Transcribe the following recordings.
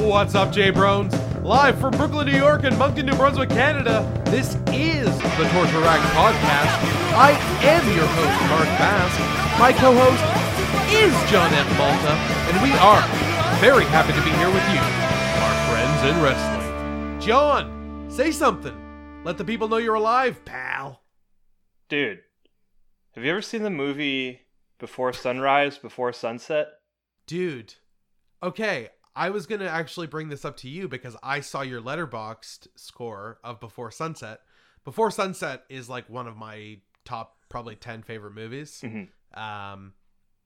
What's up, Jay Brones? Live from Brooklyn, New York and Moncton, New Brunswick, Canada, this is the Torture Rack Podcast. I am your host, Mark Bass. My co host is John F. Malta, and we are very happy to be here with you, our friends in wrestling. John, say something. Let the people know you're alive, pal. Dude, have you ever seen the movie Before Sunrise, Before Sunset? Dude, okay, I was gonna actually bring this up to you because I saw your Letterboxd score of Before Sunset. Before Sunset is like one of my top probably ten favorite movies. Mhm. Um,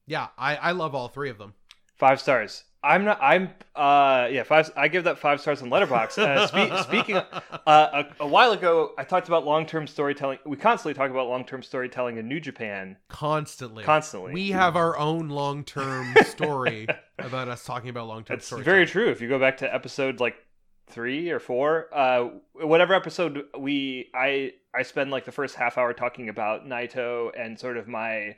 yeah, I I love all three of them. Five stars. I'm not. I'm. Uh. Yeah. Five. I give that five stars on Letterboxd. Uh, spe- speaking. Of, uh, a, a while ago, I talked about long-term storytelling. We constantly talk about long-term storytelling in New Japan. Constantly, Constantly. We have our own long term story about us talking about long term That's very true. If you go back to episode like three or four, uh, whatever episode we, I, I spend like the first half hour talking about Naito and sort of my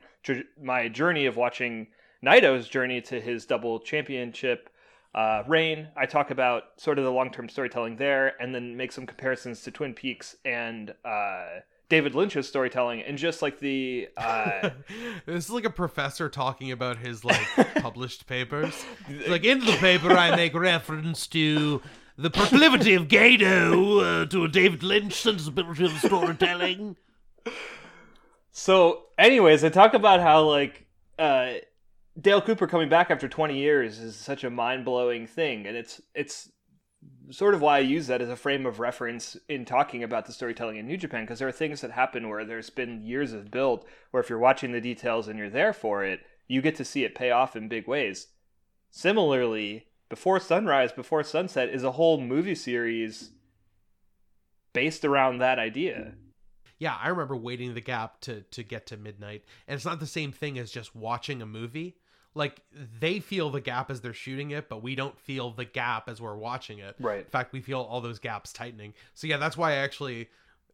my journey of watching Naito's journey to his double championship uh, reign. I talk about sort of the long term storytelling there, and then make some comparisons to Twin Peaks and uh, David Lynch's storytelling, and just like the. Uh, this is like a professor talking about his like published papers. It's like in the paper, I make reference to the proclivity of Gato uh, to a David Lynch sensibility of storytelling. So, anyways, I talk about how like uh, Dale Cooper coming back after 20 years is such a mind blowing thing, and it's it's sort of why I use that as a frame of reference in talking about the storytelling in New Japan because there are things that happen where there's been years of build where if you're watching the details and you're there for it, you get to see it pay off in big ways. Similarly, Before Sunrise, Before Sunset is a whole movie series based around that idea. Yeah, I remember waiting the gap to to get to midnight, and it's not the same thing as just watching a movie. Like they feel the gap as they're shooting it, but we don't feel the gap as we're watching it. Right. In fact, we feel all those gaps tightening. So yeah, that's why I actually,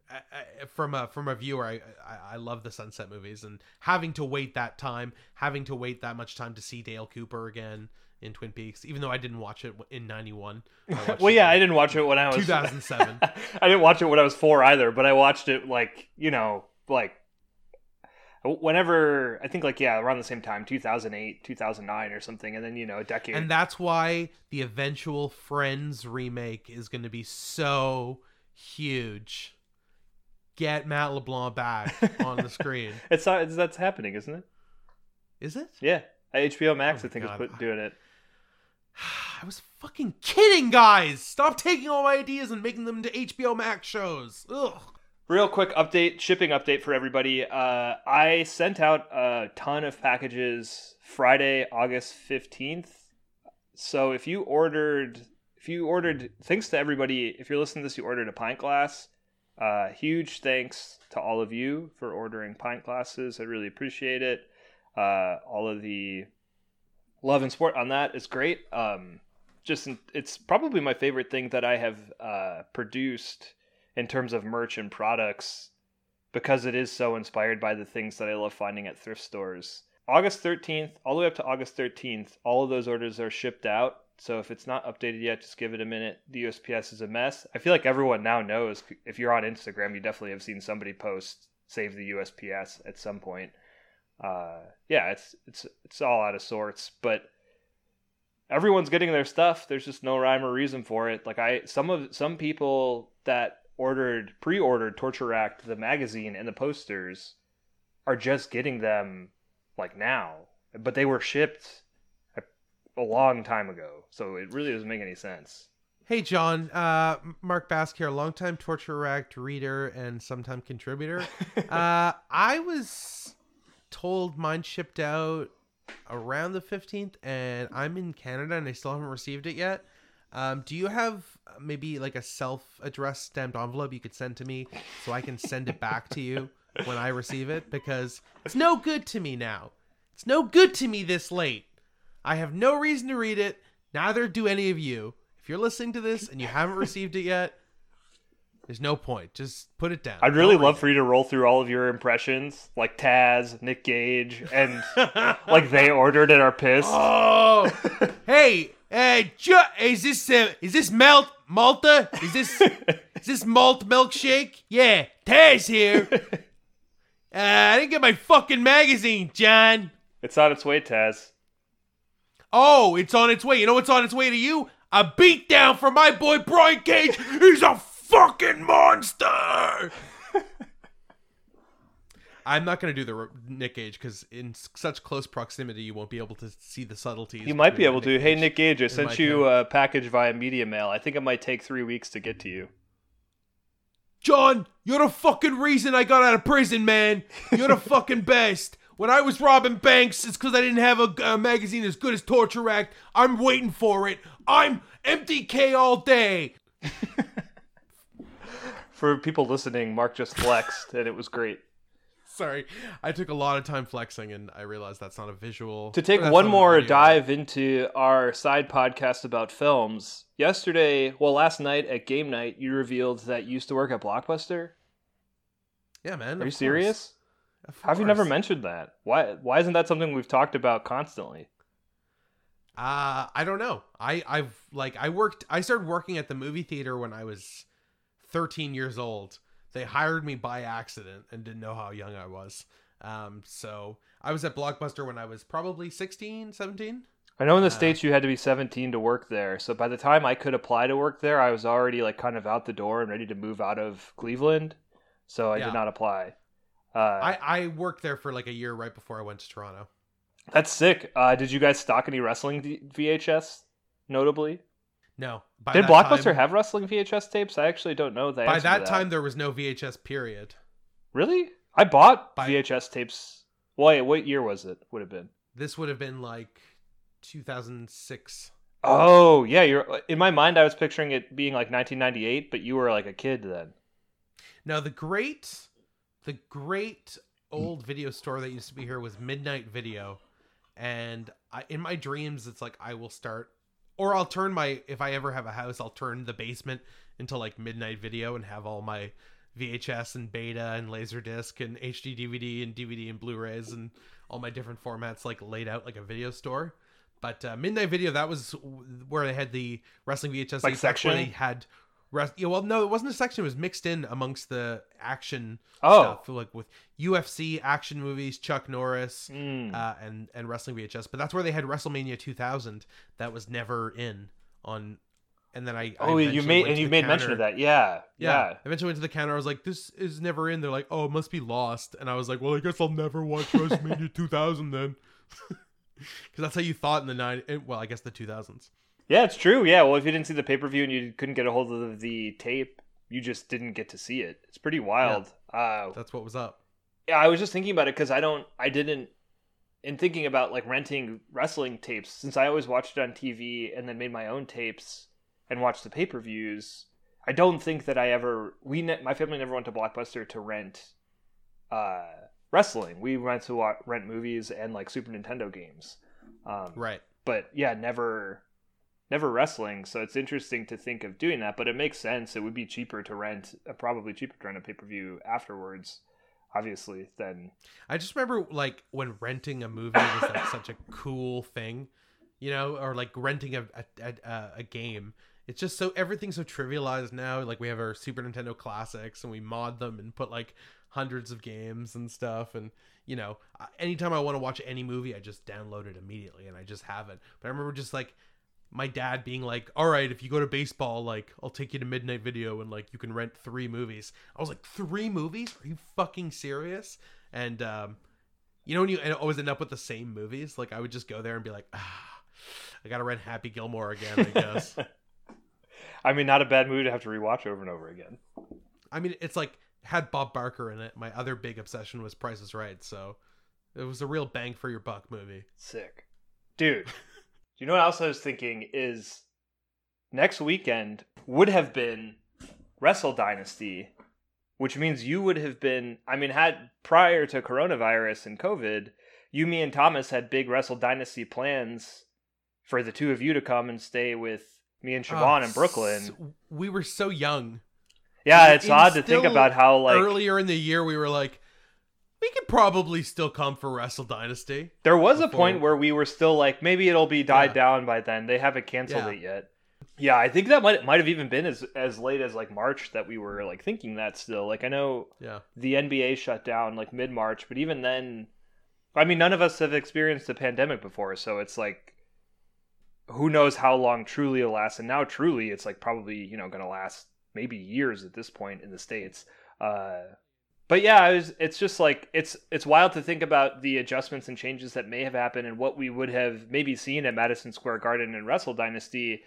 I, I, from a from a viewer, I, I I love the Sunset movies and having to wait that time, having to wait that much time to see Dale Cooper again in Twin Peaks, even though I didn't watch it in '91. Well, yeah, I didn't watch it when I was 2007. I didn't watch it when I was four either, but I watched it like you know, like whenever I think like yeah, around the same time, 2008, 2009 or something, and then you know, a decade. And that's why the eventual Friends remake is going to be so huge. Get Matt LeBlanc back on the screen. it's not it's, that's happening, isn't it? Is it? Yeah, HBO Max Oh I think God. is put, doing it. I was fucking kidding, guys. Stop taking all my ideas and making them into HBO Max shows. Ugh. Real quick update, shipping update for everybody. Uh, I sent out a ton of packages Friday, August fifteenth. So if you ordered, if you ordered, thanks to everybody. If you're listening to this, you ordered a pint glass. Uh, huge thanks to all of you for ordering pint glasses. I really appreciate it. Uh, all of the love and support on that is great. Um, just it's probably my favorite thing that I have uh, produced in terms of merch and products because it is so inspired by the things that I love finding at thrift stores. August 13th, all the way up to August 13th, all of those orders are shipped out. So if it's not updated yet, just give it a minute. The USPS is a mess. I feel like everyone now knows. If you're on Instagram, you definitely have seen somebody post "Save the USPS" at some point. Uh, yeah, it's it's it's all out of sorts, but everyone's getting their stuff. There's just no rhyme or reason for it. Like I, some of some people that ordered pre-ordered Torture Rack the magazine and the posters are just getting them like now, but they were shipped a, a long time ago, so it really doesn't make any sense. Hey, John. Uh, Mark Bass here, longtime Torture Racked reader and sometime contributor. uh, I was told mine shipped out around the 15th, and I'm in Canada and I still haven't received it yet. Um, do you have maybe like a self-addressed stamped envelope you could send to me so I can send it back to you when I receive it? Because it's no good to me now. It's no good to me this late. I have no reason to read it. Neither do any of you. If you're listening to this and you haven't received it yet, there's no point. Just put it down. I'd really Don't love for you to roll through all of your impressions, like Taz, Nick Gage, and like they ordered and are pissed. Oh, hey, Hey, ju- is this uh, is this melt Malta? Is this is this malt milkshake? Yeah, Taz here. Uh, I didn't get my fucking magazine, John. It's on its way, Taz. Oh, it's on its way. You know what's on its way to you? A beatdown for my boy Brian Cage. He's a fucking monster. I'm not gonna do the Nick Gage because in such close proximity, you won't be able to see the subtleties. You might be able to. Hey, Cage. Nick Gage, I sent you a uh, package via media mail. I think it might take three weeks to get to you. John, you're the fucking reason I got out of prison, man. You're the fucking best. When I was robbing banks, it's because I didn't have a, a magazine as good as Torture Rack. I'm waiting for it. I'm MDK all day. For people listening, Mark just flexed, and it was great. Sorry, I took a lot of time flexing, and I realized that's not a visual. To take one more dive into our side podcast about films, yesterday, well, last night at game night, you revealed that you used to work at Blockbuster. Yeah, man. Are you course. serious? How have you never mentioned that? Why? Why isn't that something we've talked about constantly? Uh, I don't know. I I've like I worked. I started working at the movie theater when I was 13 years old. They hired me by accident and didn't know how young I was. Um, so I was at Blockbuster when I was probably 16, 17. I know in the Uh, states you had to be 17 to work there. So by the time I could apply to work there, I was already like kind of out the door and ready to move out of Cleveland. So I Yeah. did not apply. Uh, I I worked there for like a year right before I went to Toronto. that's sick. Uh, did you guys stock any wrestling VHS? Notably, No, did Blockbuster time, have wrestling VHS tapes? I actually don't know that. By to that time, there was no VHS. Period. really, I bought By- VHS tapes. Wait, what year was it? Would have been. This would have been like 2006. Oh yeah, you're in my mind. I was picturing it being like 1998, but you were like a kid then. Now the great, the great old video store that used to be here was Midnight Video, and I, in my dreams, it's like I will start, or I'll turn my if I ever have a house, I'll turn the basement into like Midnight Video and have all my VHS and Beta and Laserdisc and HD DVD and DVD and Blu-rays and all my different formats like laid out like a video store. But uh, Midnight Video, that was where they had the wrestling VHS. Like tapes. That's where section? they had. Rest- yeah, well, no, it wasn't a section. It was mixed in amongst the action Oh. stuff, like with UFC action movies, Chuck Norris, Mm. uh, and and wrestling VHS. But that's where they had WrestleMania 2000 that was never in on. And then I, I oh, you made and you made mention of that. Yeah, Yeah. yeah. I eventually went to the counter. I was like, "This is never in." They're like, "Oh, it must be lost." And I was like, "Well, I guess I'll never watch WrestleMania 2000 then," because that's how you thought in the nine. Well, I guess the 2000s. Yeah, it's true. Yeah, well, if you didn't see the pay per view and you couldn't get a hold of the tape, you just didn't get to see it. It's pretty wild. Uh, That's what was up. yeah, I was just thinking about it because I don't, I didn't, in thinking about like renting wrestling tapes, since I always watched it on TV and then made my own tapes and watched the pay per views. I don't think that I ever, we, ne- my family never went to Blockbuster to rent uh, wrestling. We went to rent movies and like Super Nintendo games. Um, Right. but yeah, never never wrestling. So it's interesting to think of doing that, but it makes sense. It would be cheaper to rent, uh, probably cheaper to rent a pay per view afterwards, obviously. Than I just remember like when renting a movie was like such a cool thing, you know, or like renting a a, a a game. It's just so everything's so trivialized now. Like we have our Super Nintendo classics and we mod them and put like hundreds of games and stuff. And you know, anytime I want to watch any movie, I just download it immediately and I just have it. But I remember just like my dad being like, "All right, if you go to baseball, like I'll take you to Midnight Video and like you can rent three movies." I was like, three movies? Are you fucking serious?" And um, you know when you always end up with the same movies, like I would just go there and be like, "Ah, I gotta rent Happy Gilmore again." I guess. I mean, not a bad movie to have to rewatch over and over again. I mean, it's like had Bob Barker in it. My other big obsession was Price is Right, so it was a real bang for your buck movie. Sick, dude. You know what else I was thinking is next weekend would have been Wrestle Dynasty, which means you would have been. I mean, had prior to coronavirus and COVID, you, me, and Thomas had big Wrestle Dynasty plans for the two of you to come and stay with me and Siobhan Oh, in Brooklyn. we were so young. yeah, it's it odd to think about how like Earlier in the year, we were like, We could probably still come for Wrestle Dynasty. There was a point where we were still like, maybe it'll be died Yeah. down by then. They haven't canceled Yeah. it yet. Yeah, I think that might might have even been as as late as like March that we were like thinking that still. Like I know Yeah. the NBA shut down like mid March, but even then, I mean, none of us have experienced a pandemic before, so it's like, who knows how long truly it'll last? And now, truly, it's like probably you know going to last maybe years at this point in the states. Uh, but yeah, it was, it's just like it's it's wild to think about the adjustments and changes that may have happened and what we would have maybe seen at Madison Square Garden and Wrestle Dynasty.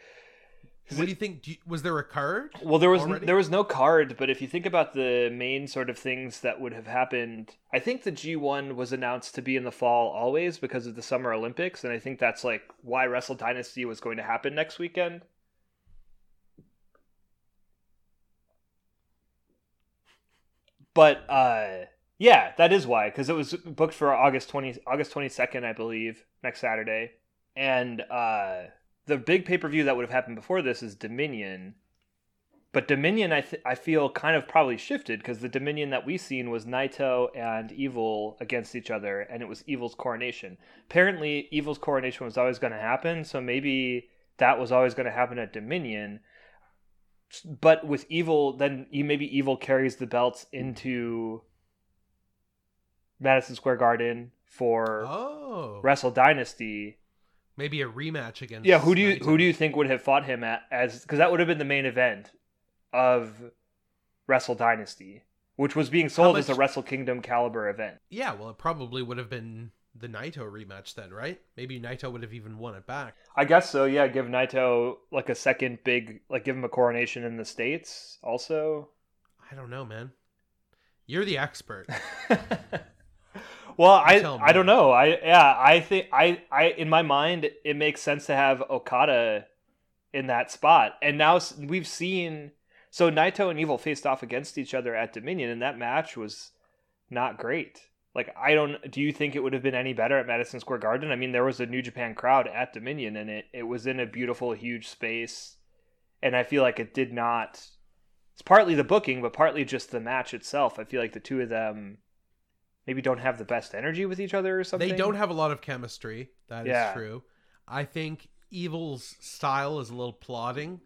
What do you think? Do you, was there a card? well, there was already? there was no card, but if you think about the main sort of things that would have happened, I think the G1 was announced to be in the fall always because of the Summer Olympics, and I think that's like why Wrestle Dynasty was going to happen next weekend. But uh yeah, that is why because it was booked for August 20 August 22nd, I believe, next Saturday. And uh the big pay-per-view that would have happened before this is Dominion. But Dominion, I th- I feel kind of probably shifted because the Dominion that we seen was Naito and Evil against each other, and it was Evil's coronation. Apparently, Evil's coronation was always going to happen, so maybe that was always going to happen at Dominion. But with Evil, then you maybe Evil carries the belts into Madison Square Garden for Oh, Wrestle Dynasty. maybe a rematch against. Yeah, who do you Naito. who do you think would have fought him at as because that would have been the main event of Wrestle Dynasty, which was being sold as a Wrestle Kingdom caliber event. Yeah, well, it probably would have been the Naito rematch then, right? Maybe Naito would have even won it back. I guess so. Yeah, give Naito like a second big like give him a coronation in the states also. I don't know, man. You're the expert. well, I. I don't know. I yeah, I think I I in my mind it makes sense to have Okada in that spot. And now we've seen so Naito and Evil faced off against each other at Dominion and that match was not great. Like I don't do you think it would have been any better at Madison Square Garden? I mean, there was a New Japan crowd at Dominion and it it was in a beautiful huge space and I feel like it did not it's partly the booking, but partly just the match itself. I feel like the two of them maybe don't have the best energy with each other or something. They don't have a lot of chemistry. That is Yeah. true. I think Evil's style is a little plodding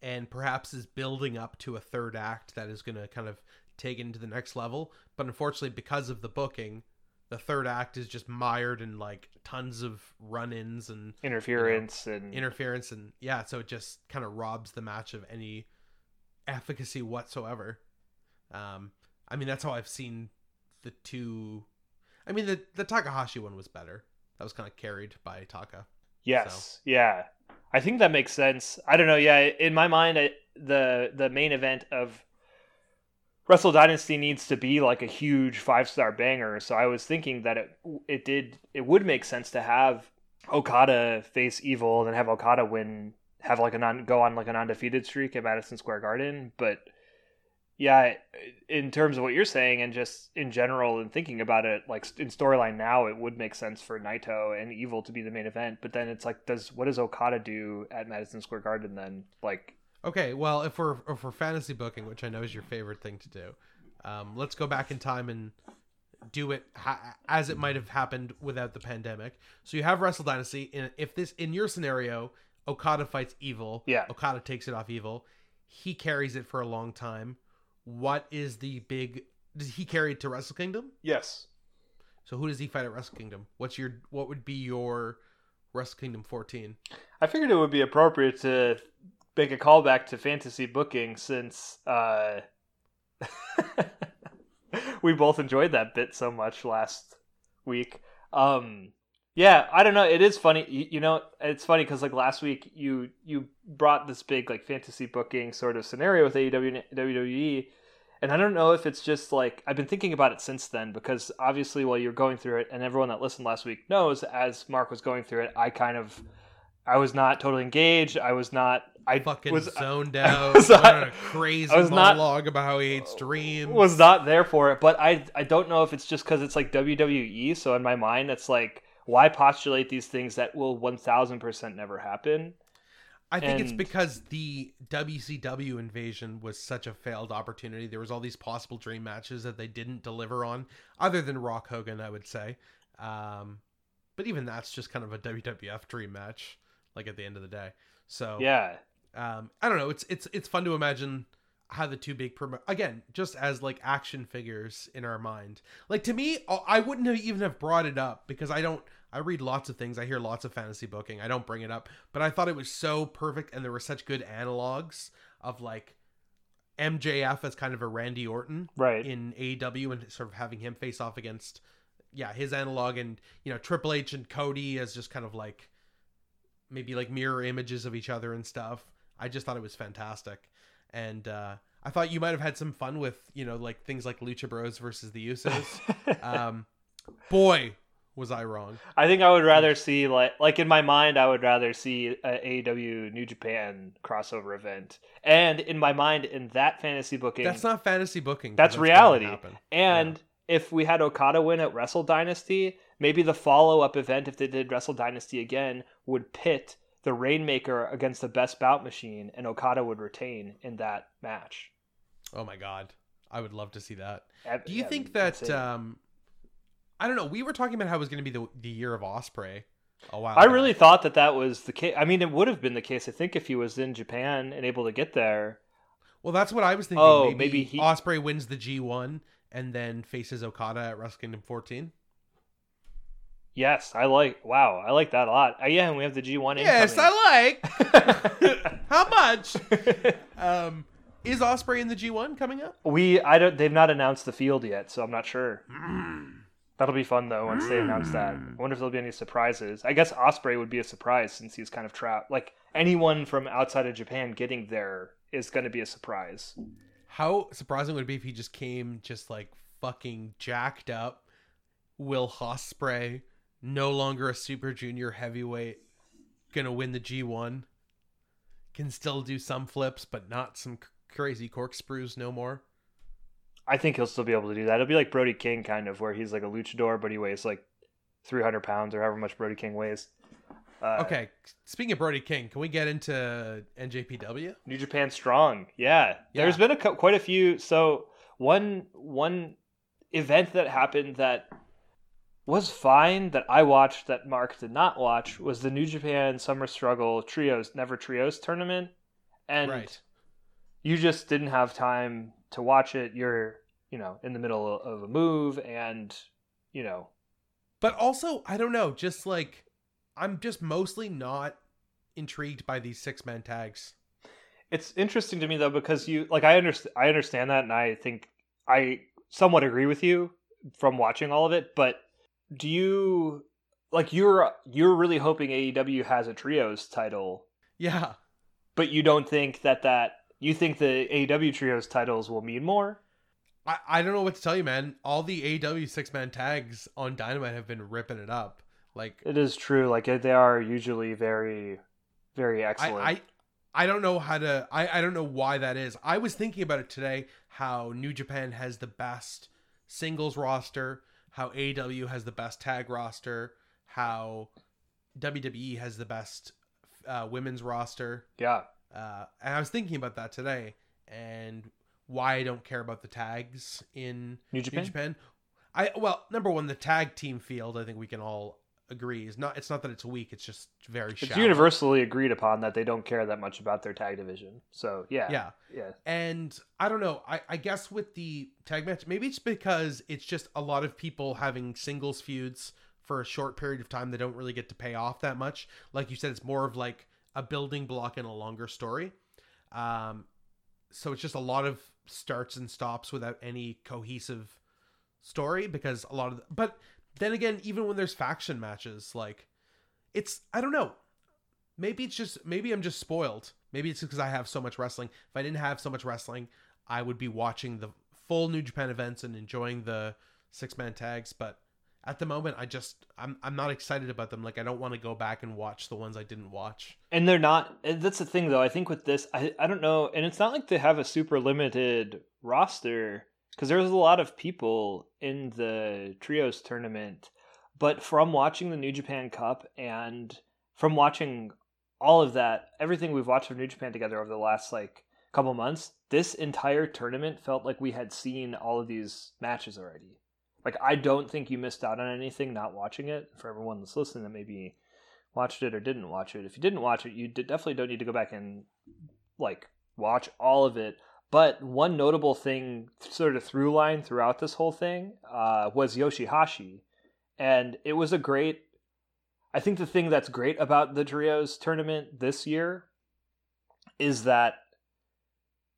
and perhaps is building up to a third act that is going to kind of take to the next level. But unfortunately, because of the booking, the third act is just mired in like tons of run ins and interference and interference. And yeah, so it just kind of robs the match of any efficacy whatsoever. Um, I mean, that's how I've seen the two. I mean, the the Takahashi one was better. That was kind of carried by Taka. Yes, yeah. I think that makes sense. I don't know. Yeah, in my mind, I, the the main event of Wrestle Dynasty needs to be like a huge five star banger. So I was thinking that it it did it would make sense to have Okada face Evil and have Okada win, have like a non go on like an undefeated streak at Madison Square Garden. But yeah, in terms of what you're saying and just in general and thinking about it, like in storyline now, it would make sense for Naito and Evil to be the main event. But then it's like, does what does Okada do at Madison Square Garden then? Like, Okay, well, if we're if we're fantasy booking, which I know is your favorite thing to do, um, let's go back in time and do it ha- as it might have happened without the pandemic. So you have Wrestle Dynasty, and if this in your scenario, Okada fights Evil, Yeah. Okada takes it off Evil, he carries it for a long time. What is the big? Does he carry it to Wrestle Kingdom? yes, So who does he fight at Wrestle Kingdom? What's your what would be your Wrestle Kingdom 14? I figured it would be appropriate to make a callback to fantasy booking since uh, we both enjoyed that bit so much last week. Um, yeah, I don't know. It is funny, you, you know. It's funny because like last week, you you brought this big like fantasy booking sort of scenario with AEW WWE, and I don't know if it's just like I've been thinking about it since then because obviously while you're going through it, and everyone that listened last week knows, as Mark was going through it, I kind of I was not totally engaged. I was not. I Fucking was zoned out. was not- on a crazy I was not- monologue about how he hates dreams. was not there for it. But I I don't know if it's just because it's like WWE. So in my mind, it's like why postulate these things that will one thousand percent never happen. I think it's because the WCW invasion was such a failed opportunity. There was all these possible dream matches that they didn't deliver on, other than Rock Hogan, I would say. Um, but even that's just kind of a WWF dream match, like at the end of the day. So Yeah. Um, I don't know. It's it's it's fun to imagine how the two big promo again just as like action figures in our mind. Like to me, I- I wouldn't have even have brought it up because I don't. I read lots of things. I hear lots of fantasy booking. I don't bring it up, but I thought it was so perfect, and there were such good analogs of like MJF as kind of a Randy Orton Right. in AEW and sort of having him face off against yeah his analog and you know Triple H and Cody as just kind of like maybe like mirror images of each other and stuff. I just thought it was fantastic, and uh, I thought you might have had some fun with you know like things like Lucha Bros versus the Usos. um, boy, was I wrong. I think I would rather see like like in my mind I would rather see a AEW New Japan crossover event. And in my mind in that fantasy booking That's not fantasy booking. That's gonna reality. and if we had Okada win at Wrestle Dynasty, maybe the follow-up event if they did Wrestle Dynasty again would pit the Rainmaker against the best bout machine and Okada would retain in that match. Oh my god, I would love to see that. That- Do you that'd think that um I don't know, we were talking about how it was going to be the the year of Ospreay Oh wow! I back. really thought that that was the case. I mean, it would have been the case. I think if he was in Japan and able to get there. Well, that's what I was thinking. Oh, maybe, maybe he- Ospreay wins the G1 and then faces Okada at Wrestle Kingdom 14. Yes, I like. Wow, I like that a lot. Uh, yeah, and we have the G1. Yes. I like. How much? Um is Ospreay in the G1 coming up? we I don't. They've not announced the field yet, so I'm not sure. That'll be fun though once they announce that. I wonder if there'll be any surprises. I guess Ospreay would be a surprise since he's kind of trapped. Like anyone from outside of Japan getting there is going to be a surprise. How surprising would it be if he just came just like fucking jacked up Will Ospreay, no longer a super junior heavyweight, gonna win the G1. Can still do some flips, but not some c- crazy corkscrews no more. I think he'll still be able to do that. It'll be like Brody King, kind of, where he's like a luchador, but he weighs like 300 pounds or however much Brody King weighs. Uh, Okay, speaking of Brody King, can we get into NJPW? New Japan Strong. Yeah. There's been a co- quite a few so one one event that happened that was fine that I watched that Mark did not watch was the New Japan Summer Struggle Trios Never Trios tournament. And right. you just didn't have time to watch it. You're, you know, in the middle of a move and, you know, But also, I don't know, just like I'm just mostly not intrigued by these six man tags. It's interesting to me though because you like I understand I understand that and I think I somewhat agree with you from watching all of it, but do you like you're you're really hoping AEW has a trios title, Yeah. but you don't think that that you think the AEW trios titles will mean more? I, I don't know what to tell you, man. All the AEW six man tags on Dynamite have been ripping it up. Like It is true like they are usually very very I, excellent. I I don't know how to I, I don't know why that is. I was thinking about it today how New Japan has the best singles roster, how AEW has the best tag roster, how WWE has the best uh, women's roster. yeah. Uh, and I was thinking about that today and why I don't care about the tags in New Japan? New Japan. I well, number one, the tag team field. I think we can all agree is not. It's not that it's weak. It's just very. It's universally agreed upon that they don't care that much about their tag division. So, yeah. Yeah, Yeah. and I don't know. I I guess with the tag match, maybe it's because it's just a lot of people having singles feuds for a short period of time They don't really get to pay off that much. Like you said, it's more of like a building block in a longer story. Um, so it's just a lot of starts and stops without any cohesive story because a lot of the, but then again even when there's faction matches like it's i don't know. Maybe it's just maybe i'm just spoiled. Maybe it's because i have so much wrestling. If i didn't have so much wrestling i would be watching the full new japan events and enjoying the six man tags but at the moment i just i'm, I'm not excited about them. Like i don't want to go back and watch the ones i didn't watch. And they're not. That's the thing, though. I think with this, I I don't know, and it's not like they have a super limited roster because there was a lot of people in the trios tournament. But from watching the New Japan Cup and from watching all of that, everything we've watched from New Japan together over the last like couple months, this entire tournament felt like we had seen all of these matches already. Like I don't think you missed out on anything not watching it. For everyone that's listening that maybe watched it or didn't watch it, if you didn't watch it, you definitely don't need to go back and like watch all of it. But one notable thing, sort of through line throughout this whole thing, uh, was Yoshihashi, and it was a great. I think the thing that's great about the trios tournament this year is that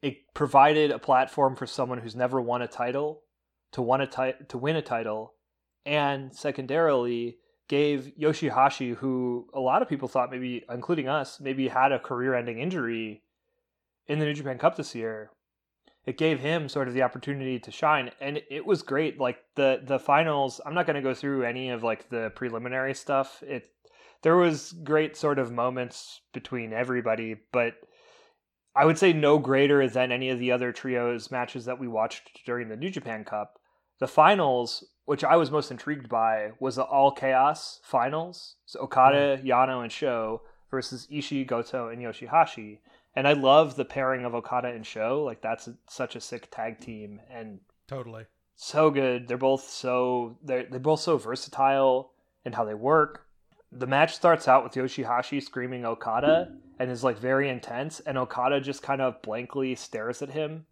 it provided a platform for someone who's never won a title to win a ti- to win a title, and secondarily gave Yoshihashi, who a lot of people thought maybe, including us, maybe had a career-ending injury in the New Japan Cup this year, it gave him sort of the opportunity to shine and it was great. Like the the finals i'm not going to go through any of like the preliminary stuff. It there was great sort of moments between everybody but i would say no greater than any of the other trios matches that we watched during the new japan cup. The finals which i was most intrigued by was the all chaos finals. So okada mm. yano and sho versus ishii goto and yoshihashi and I love the pairing of Okada and Sho. Like that's a, such a sick tag team, and totally so good. They're both so they're they're both so versatile in how they work. The match starts out with Yoshihashi screaming Okada and is like very intense, and Okada just kind of blankly stares at him,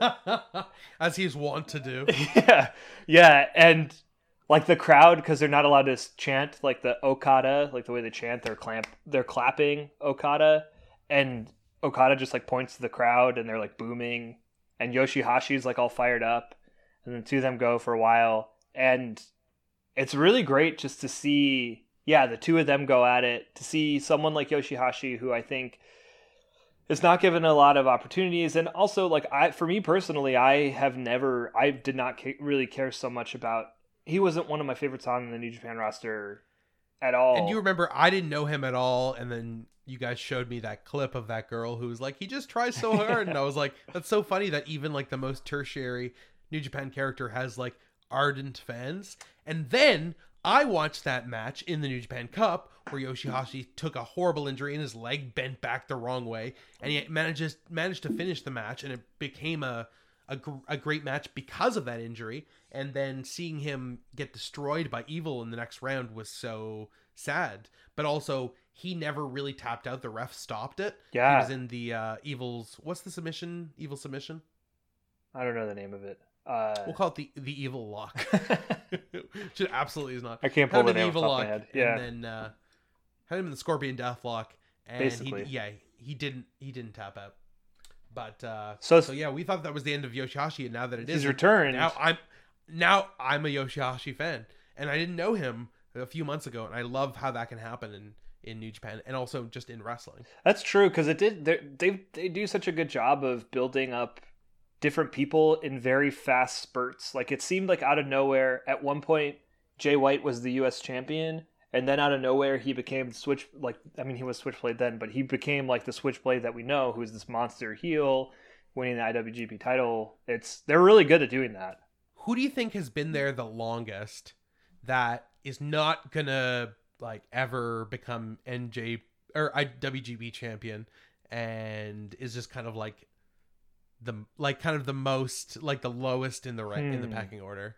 as he's wont to do. yeah, yeah, and like the crowd because they're not allowed to chant like the Okada, like the way they chant. They're clamp, they're clapping Okada and Okada just like points to the crowd and they're like booming and Yoshihashi's like all fired up and the two of them go for a while and it's really great just to see yeah the two of them go at it to see someone like Yoshihashi who I think is not given a lot of opportunities and also like I for me personally I have never I did not really care so much about he wasn't one of my favorites on the New Japan roster at all. And you remember I didn't know him at all and then you guys showed me that clip of that girl who was like, he just tries so hard. and I was like, that's so funny that even like the most tertiary New Japan character has like ardent fans. And then I watched that match in the New Japan Cup where Yoshihashi took a horrible injury and his leg bent back the wrong way, and he manages managed to finish the match, and it became a a, a great match because of that injury. And then seeing him get destroyed by Evil in the next round was so sad. But also, he never really tapped out. The ref stopped it. Yeah, he was in the uh, Evil's. What's the submission? Evil submission. I don't know the name of it. Uh, we'll call it the the evil lock. Should absolutely is not. I can't pull the name evil lock. Yeah, and then uh, had him in the scorpion death lock, and Basically. he yeah he didn't he didn't tap out. But uh, so so yeah, we thought that was the end of Yoshihashi, and now that it is his return, now I'm now I'm a Yoshihashi fan, and I didn't know him a few months ago, and I love how that can happen in in New Japan and also just in wrestling. That's true because it did they they do such a good job of building up different people in very fast spurts. Like it seemed like out of nowhere at one point Jay White was the US champion and then out of nowhere he became switch like I mean he was switchblade then, but he became like the switchblade that we know who's this monster heel winning the IWGP title. It's they're really good at doing that. Who do you think has been there the longest that is not gonna like ever become NJ or IWGP champion and is just kind of like the like kind of the most like the lowest in the right hmm. in the hmm. packing order.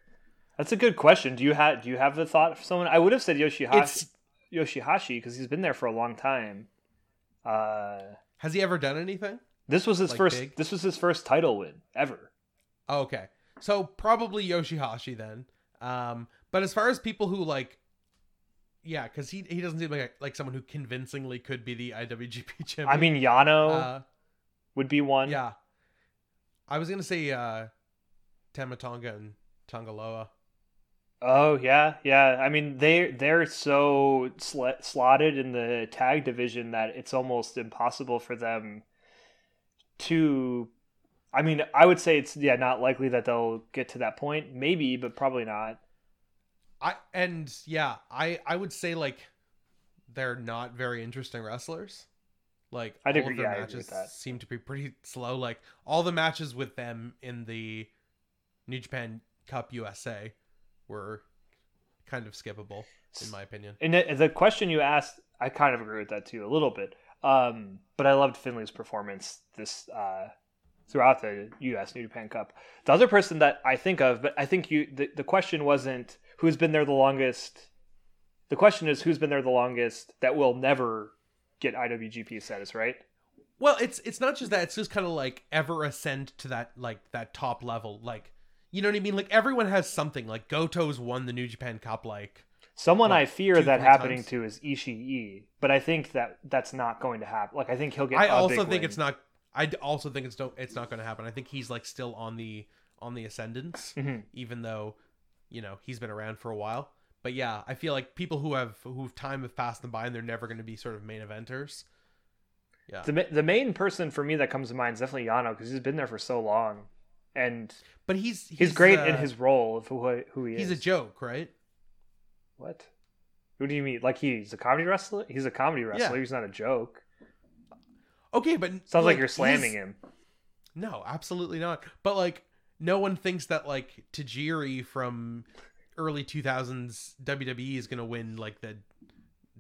That's a good question. Do you have do you have the thought for someone? I would have said Yoshihashi it's, Yoshihashi because he's been there for a long time. Uh, has he ever done anything? This was his like first. Big? This was his first title win ever. Oh, okay, so probably Yoshihashi then. Um, but as far as people who like yeah, because he he doesn't seem like like someone who convincingly could be the IWGP champion. I mean, Yano uh, would be one. Yeah, I was gonna say uh, Tama Tonga and Tanga Loa. Oh yeah, yeah. I mean, they they're so sl- slotted in the tag division that it's almost impossible for them to. I mean, I would say it's yeah not likely that they'll get to that point. Maybe, but probably not. I and yeah, I I would say like they're not very interesting wrestlers. Like I'd all agree, of their yeah, matches seem to be pretty slow. Like all the matches with them in the New Japan Cup USA were kind of skippable in my opinion. And the, question you asked, I kind of agree with that too a little bit. Um, but I loved Finlay's performance this uh, throughout the U.S. New Japan Cup. The other person that I think of, but I think you the, the question wasn't who's been there the longest. The question is who's been there the longest that will never get IWGP status, right? Well, it's it's not just that; it's just kind of like ever ascend to that like that top level. Like, you know what I mean? Like everyone has something. Like Goto's won the New Japan Cup. Like Someone What, I fear that happening times? to is Ishii, but I think that that's not going to happen. Like I think he'll get. I also think win. it's not. I also think it's don't. It's not going to happen. I think he's like still on the on the ascendance, Mhm. even though, you know, he's been around for a while. But yeah, I feel like people who have who time have passed them by and they're never going to be sort of main eventers. Yeah, The the main person for me that comes to mind is definitely Yano because he's been there for so long, and but he's he's, great in uh, his role of who, who he He's is. He's a joke, right? What? Who do you mean? Like he's a comedy wrestler? He's a comedy wrestler. Yeah. He's not a joke. Okay, but Sounds like, you're slamming him. No, absolutely not. But like, no one thinks that like Tajiri from early 2000s WWE is gonna win like the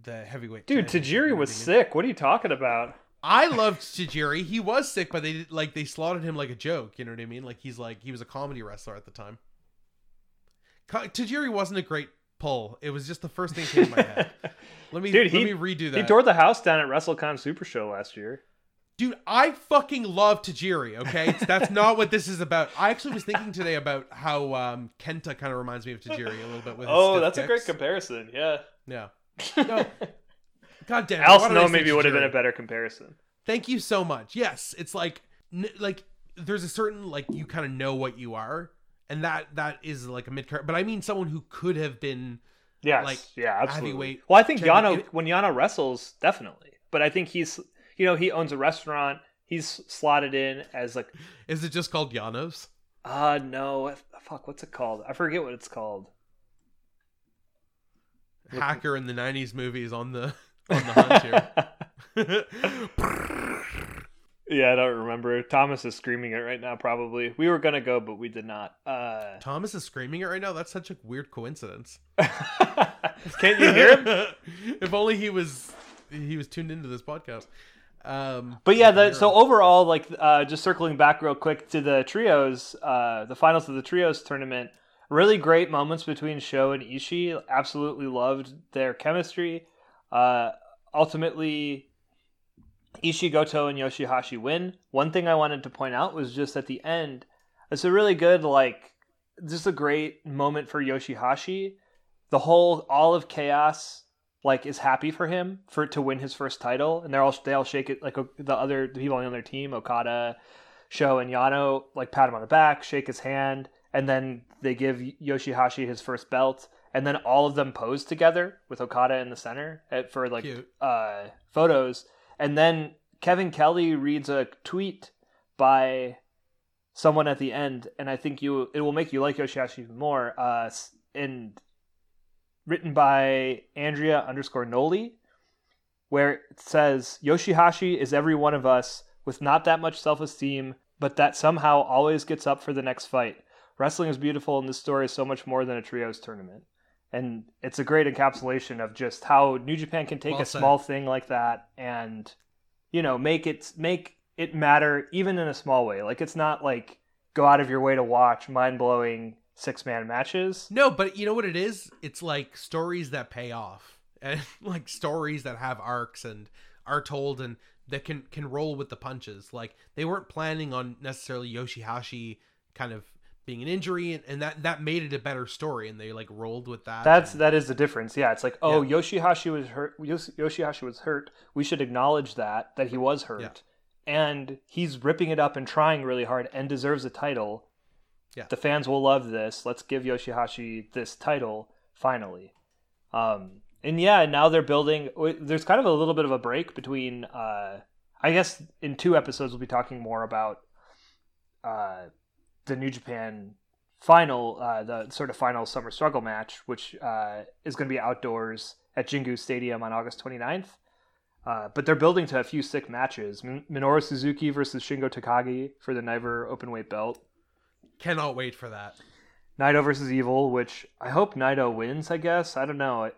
the heavyweight. Dude, Tajiri was what I mean? sick. What are you talking about? I loved Tajiri. He was sick, but they like they slaughtered him like a joke. You know what I mean? Like he's like he was a comedy wrestler at the time. Tajiri wasn't a great pull. It was just the first thing came to my head. Let me Dude, let he- me redo that. he tore the house down at WrestleCon Super Show last year. Dude, I fucking love Tajiri, okay? That's not what this is about. I actually was thinking today about how um, Kenta kind of reminds me of Tajiri a little bit with Oh, that's a great comparison. Yeah. Yeah. No. God damn it. Al Snow maybe would have been a better comparison. Thank you so much. Yes, it's like n- like there's a certain like you kind of know what you are and that that is like a mid card but I mean someone who could have been Yes. Like, yeah, absolutely. heavyweight Well, I think Yano when Yano wrestles, definitely. But I think he's you know, he owns a restaurant. He's slotted in as like is it just called Janos? uh no, fuck, what's it called? I forget what it's called. Hacker in the 90s movies on the on the hunt here. yeah, I don't remember. Thomas is screaming it right now probably. We were going to go but we did not. Uh Thomas is screaming it right now. That's such a weird coincidence. Can't you hear him? if only he was he was tuned into this podcast. Um, But yeah, the, so overall, like uh, just circling back real quick to the trios, uh, the finals of the trios tournament, really great moments between Sho and Ishii. Absolutely loved their chemistry. Uh, ultimately, Ishii, Goto, and Yoshihashi win. One thing I wanted to point out was just at the end, it's a really good like, just a great moment for Yoshihashi. The whole all of chaos like is happy for him for to win his first title, and they're all they all shake it like the other the people on the other team, Okada, Sho, and Yano, like pat him on the back, shake his hand, and then they give Yoshihashi his first belt, and then all of them pose together with Okada in the center at, for like uh, photos, and then Kevin Kelly reads a tweet by someone at the end, and I think you it will make you like Yoshihashi even more. Uh, and written by Andrea underscore Noli, where it says Yoshihashi is every one of us with not that much self esteem, but that somehow always gets up for the next fight. Wrestling is beautiful, and this story is so much more than a trios tournament. And it's a great encapsulation of just how New Japan can take Well a said. small thing like that and, you know, make it make it matter even in a small way. Like it's not like go out of your way to watch mind blowing six man matches. No, but you know what it is? It's like stories that pay off, and like stories that have arcs and are told and that can can roll with the punches. Like they weren't planning on necessarily Yoshihashi kind of being an injury, and, and that that made it a better story, and they like rolled with that. That's and- that is the difference. Yeah, it's like, oh, Yoshihashi was hurt. Yoshihashi was hurt. We should acknowledge that that he was hurt, Yeah. and he's ripping it up and trying really hard and deserves a title. Yeah. the fans will love this. Let's give Yoshihashi this title finally. Um, and yeah, now they're building. There's kind of a little bit of a break between. Uh, I guess in two episodes we'll be talking more about uh, the New Japan final, uh, the sort of final summer struggle match, which uh, is going to be outdoors at Jingu Stadium on August 29th. Uh, but they're building to a few sick matches. Min- Minoru Suzuki versus Shingo Takagi for the NEVER Openweight belt. Cannot wait for that. Naito versus Evil, which I hope Naito wins. I guess I don't know.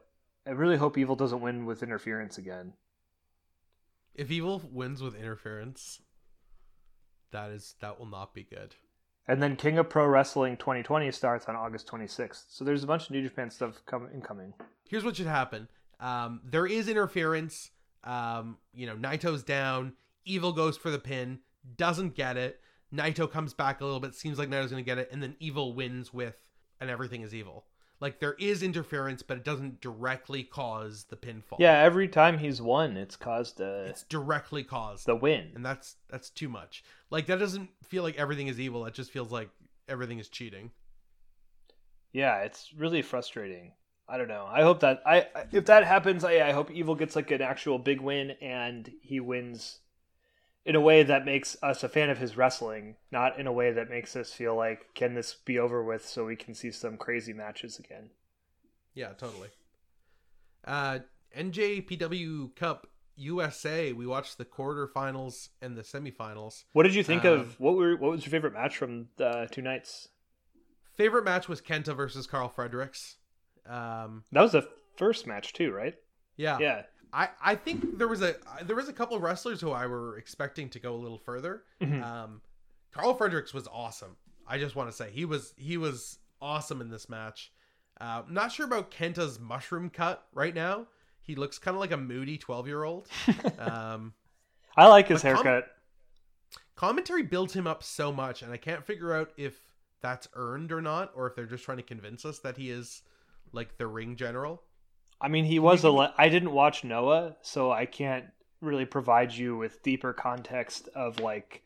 I really hope Evil doesn't win with interference again. If Evil wins with interference, that is that will not be good. And then King of Pro Wrestling 2020 starts on August 26th. So there's a bunch of New Japan stuff coming incoming. Here's what should happen. Um, there is interference. Um, you know, Naito's down. Evil goes for the pin, doesn't get it. Naito comes back a little bit, seems like Naito's going to get it, and then Evil wins with, and everything is evil. Like there is interference, but it doesn't directly cause the pinfall. Yeah, every time he's won, it's caused a, it's directly caused the win, and that's that's too much. Like that doesn't feel like everything is evil. It just feels like everything is cheating. Yeah, it's really frustrating. I don't know. I hope that I if that happens, I, I hope Evil gets like an actual big win and he wins in a way that makes us a fan of his wrestling, not in a way that makes us feel like, can this be over with so we can see some crazy matches again? Yeah, totally. Uh, NJPW Cup USA, we watched the quarterfinals and the semifinals. What did you think um, of what were what was your favorite match from the two nights? Favorite match was Kenta versus Karl Fredericks. Um, that was the first match too, right? Yeah. Yeah. I, I think there was a there was a couple of wrestlers who I were expecting to go a little further. Mm-hmm. Um, Karl Fredericks was awesome. I just want to say he was he was awesome in this match. Uh, not sure about Kenta's mushroom cut right now. He looks kind of like a moody twelve year old. Um, I like his haircut. Com- commentary builds him up so much, and I can't figure out if that's earned or not, or if they're just trying to convince us that he is like the ring general. I mean, he was a. Le- I didn't watch Noah, so I can't really provide you with deeper context of like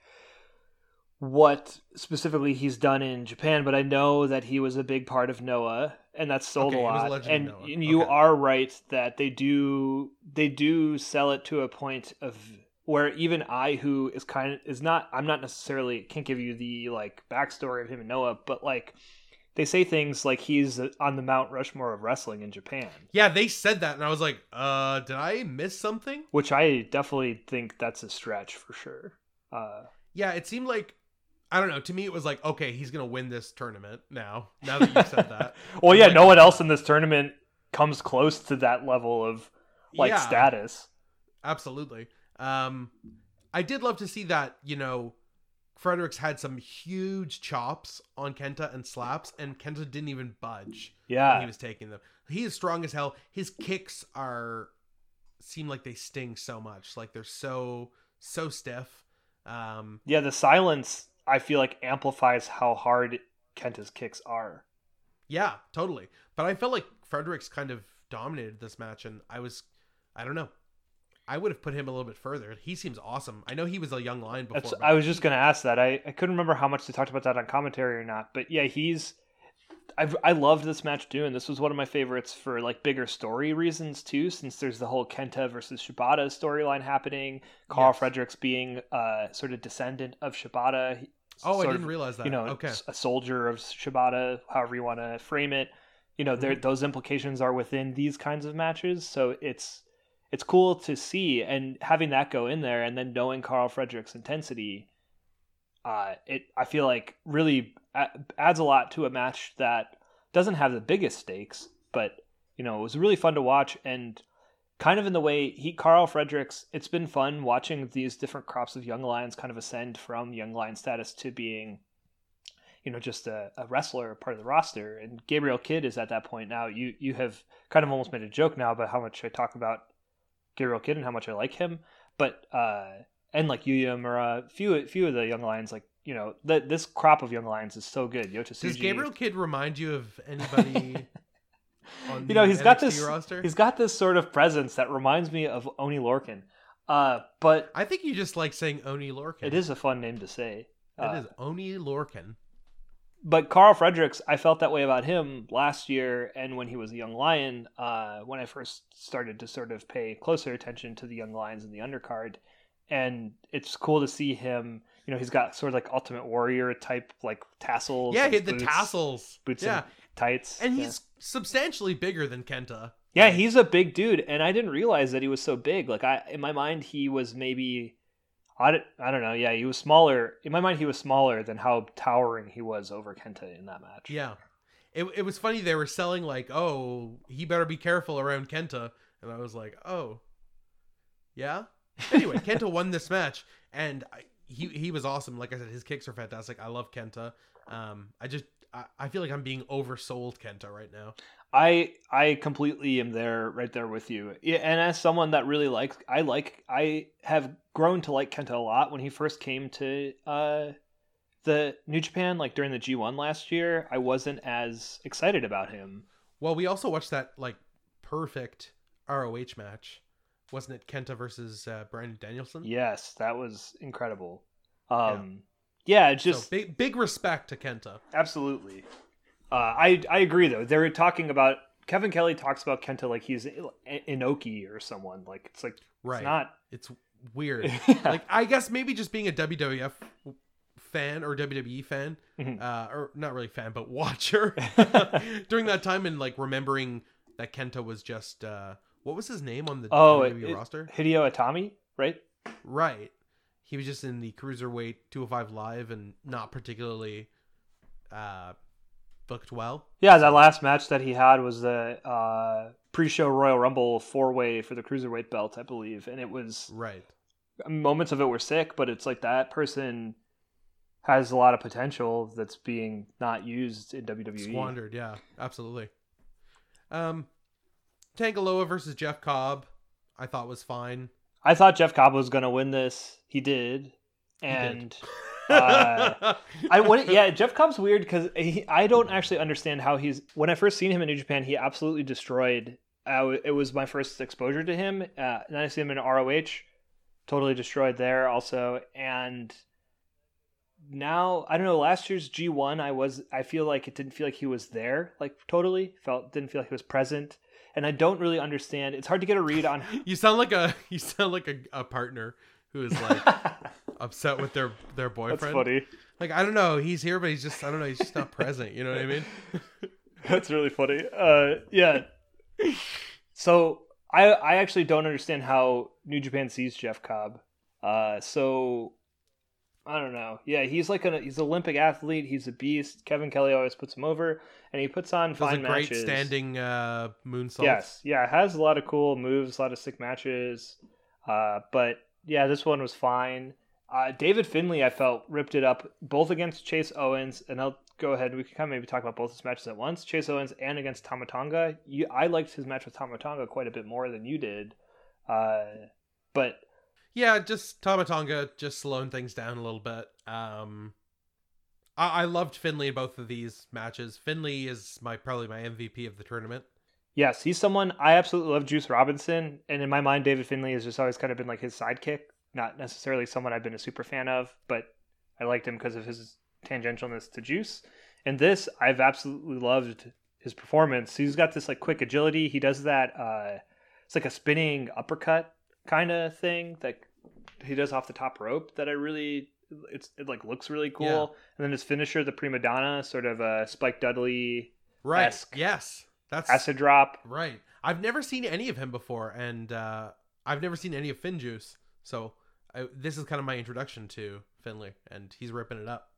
what specifically he's done in Japan, but I know that he was a big part of Noah, and that's sold okay, a lot. And, and you okay. are right that they do they do sell it to a point of where even I, who is kind of is not, I'm not necessarily can't give you the like backstory of him and Noah, but like they say things like he's on the Mount Rushmore of wrestling in Japan. Yeah, they said that, and I was like, uh, did I miss something? Which I definitely think that's a stretch for sure. Uh, yeah, it seemed like I don't know. To me, it was like, okay, he's gonna win this tournament now. Now that you said that. well, I'm yeah, like, no one else in this tournament comes close to that level of like yeah, status. Absolutely. Um, I did love to see that. You know, Fredericks had some huge chops on Kenta and slaps, and Kenta didn't even budge. Yeah, when he was taking them. He is strong as hell. His kicks are seem like they sting so much. Like they're so so stiff. Um, yeah, the silence I feel like amplifies how hard Kenta's kicks are. Yeah, totally. But I felt like Fredericks kind of dominated this match, and I was, I don't know, I would have put him a little bit further. He seems awesome. I know he was a young lion before. I was just going to ask that. I, I couldn't remember how much they talked about that on commentary or not. But yeah, he's. I I loved this match too, and this was one of my favorites for like bigger story reasons too. Since there's the whole Kenta versus Shibata storyline happening, Karl yes. Fredericks being a sort of descendant of Shibata. Oh, I didn't of, realize that. You know, okay. a soldier of Shibata, however you want to frame it. You know, mm-hmm. those implications are within these kinds of matches, so it's it's cool to see and having that go in there and then knowing Karl Fredericks intensity uh it I feel like really adds a lot to a match that doesn't have the biggest stakes but you know it was really fun to watch and kind of in the way he Karl Fredericks it's been fun watching these different crops of young lions kind of ascend from young lion status to being you know just a, a, wrestler part of the roster. And gabriel kidd is at that point now. You you have kind of almost made a joke now about how much i talk about Gabriel Kidd and how much I like him. But uh, and like Yuya Uemura, few few of the young lions, like you know, that this crop of young lions is so good. Yota Does Gabriel Kidd remind you of anybody? you know, he's NXT got this. Roster? He's got this sort of presence that reminds me of Oni Lorcan. Uh, but I think you just like saying Oni Lorcan. It is a fun name to say. It uh, is Oni Lorcan but Karl Fredericks, I felt that way about him last year, and when he was a young lion, uh, when I first started to sort of pay closer attention to the young lions in the undercard, and it's cool to see him. You know, he's got sort of like Ultimate Warrior type like tassels. Yeah, he had the tassels, boots, yeah, and tights, and he's yeah. substantially bigger than Kenta. Yeah, he's a big dude, and I didn't realize that he was so big. Like I, in my mind, he was maybe I don't, I don't know. Yeah, he was smaller. In my mind, he was smaller than how towering he was over Kenta in that match. Yeah. it, it was funny they were selling like, oh, he better be careful around Kenta, and I was like, oh, yeah. Anyway, Kenta won this match, and I, he he was awesome. Like I said, his kicks are fantastic. I love Kenta. Um, I just I, I feel like I'm being oversold Kenta right now. I I completely am there right there with you. And as someone that really likes I like I have grown to like Kenta a lot when he first came to uh the New Japan like during the G1 last year, I wasn't as excited about him. Well, we also watched that like perfect ROH match. Wasn't it Kenta versus uh, Bryan Danielson? Yes, that was incredible. Um yeah, it's just so big big respect to Kenta. Absolutely. Uh, I I agree though. They're talking about Kevin Kelly talks about Kenta like he's Inoki or someone. Like it's like right. It's not. It's weird. like I guess maybe just being a WWF fan or WWE fan, Mhm. uh, or not really fan, but watcher during that time, and like remembering that Kenta was just uh, what was his name on the Oh, WWE it- roster? Hideo Itami, right? Right. He was just in the cruiserweight 205 live and not particularly uh, booked well. Yeah, that last match that he had was the uh, pre-show Royal Rumble four-way for the cruiserweight belt, I believe, and it was Right. moments of it were sick, but it's like that person has a lot of potential that's being not used in WWE. Squandered, yeah, absolutely. Um, Tanga Loa versus Jeff Cobb, I thought was fine. I thought Jeff Cobb was going to win this. He did, did. and Uh, I wouldn't. Yeah, Jeff Cobb's weird because I don't actually understand how he's. When I first seen him in New Japan, he absolutely destroyed. Uh, it was my first exposure to him. Uh, then I see him in ROH, totally destroyed there also. And now I don't know. Last year's G one, I was. I feel like it didn't feel like he was there. Like totally felt didn't feel like he was present. And I don't really understand. It's hard to get a read on. you sound like a you sound like a, a partner who is like upset with their their boyfriend. That's funny. Like I don't know, he's here, but he's just I don't know, he's just not present. You know what I mean? That's really funny. Uh, yeah. So I I actually don't understand how New Japan sees Jeff Cobb. Uh, so I don't know. Yeah, he's like a he's an Olympic athlete. He's a beast. Kevin Kelly always puts him over, and he puts on Does fine a great matches. standing uh, moonsault. Yes, yeah, has a lot of cool moves, a lot of sick matches. Uh, but yeah, this one was fine. Uh, David Finlay, I felt ripped it up both against Chase Owens, and I'll go ahead. We can kind of maybe talk about both his matches at once. Chase Owens and against Tama Tonga. You, I liked his match with Tama Tonga quite a bit more than you did. Uh, but Yeah, just Tama Tonga just slowing things down a little bit. Um, I, I loved Finlay in both of these matches. Finlay is my probably my MVP of the tournament. yes, he's someone I absolutely love. Juice Robinson, and in my mind, David Finlay has just always kind of been like his sidekick. Not necessarily someone I've been a super fan of, but I liked him because of his tangentialness to Juice. And this, I've absolutely loved his performance. He's got this like quick agility. He does that. Uh, it's like a spinning uppercut kind of thing that he does off the top rope. That I really, it's it like looks really cool. Yeah. And then his finisher, the Prima Nocta, sort of a Spike Dudley Right. Yes. That's acid drop. right. I've never seen any of him before, and uh, I've never seen any of Finjuice. So I, this is kind of my introduction to Finlay, and he's ripping it up.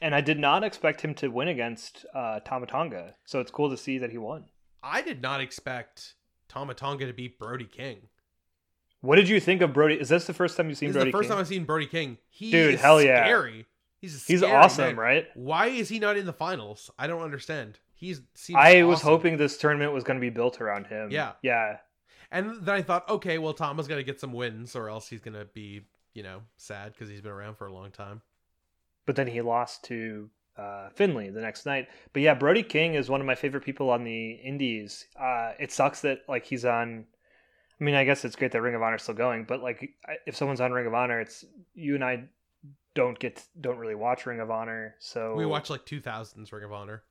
And I did not expect him to win against uh, Tama Tonga. So it's cool to see that he won. I did not expect Tama Tonga to beat Brody King. What did you think of Brody? Is this the first time you've seen This is Brody the first King? time I've seen Brody King. He Dude, is hell yeah. scary. He's He's awesome, man. right? Why is he not in the finals? I don't understand. He's seems I was hoping this tournament was going to be built around him. Yeah. Yeah. and then I thought, okay, well, Tama's gonna get some wins, or else he's gonna be, you know, sad because he's been around for a long time. But then he lost to uh, Finlay the next night. But yeah, Brody King is one of my favorite people on the Indies. Uh, it sucks that like he's on. I mean, I guess it's great that Ring of Honor is still going, but like if someone's on Ring of Honor, it's you and I don't get don't really watch Ring of Honor, so We watch like 2000s Ring of Honor.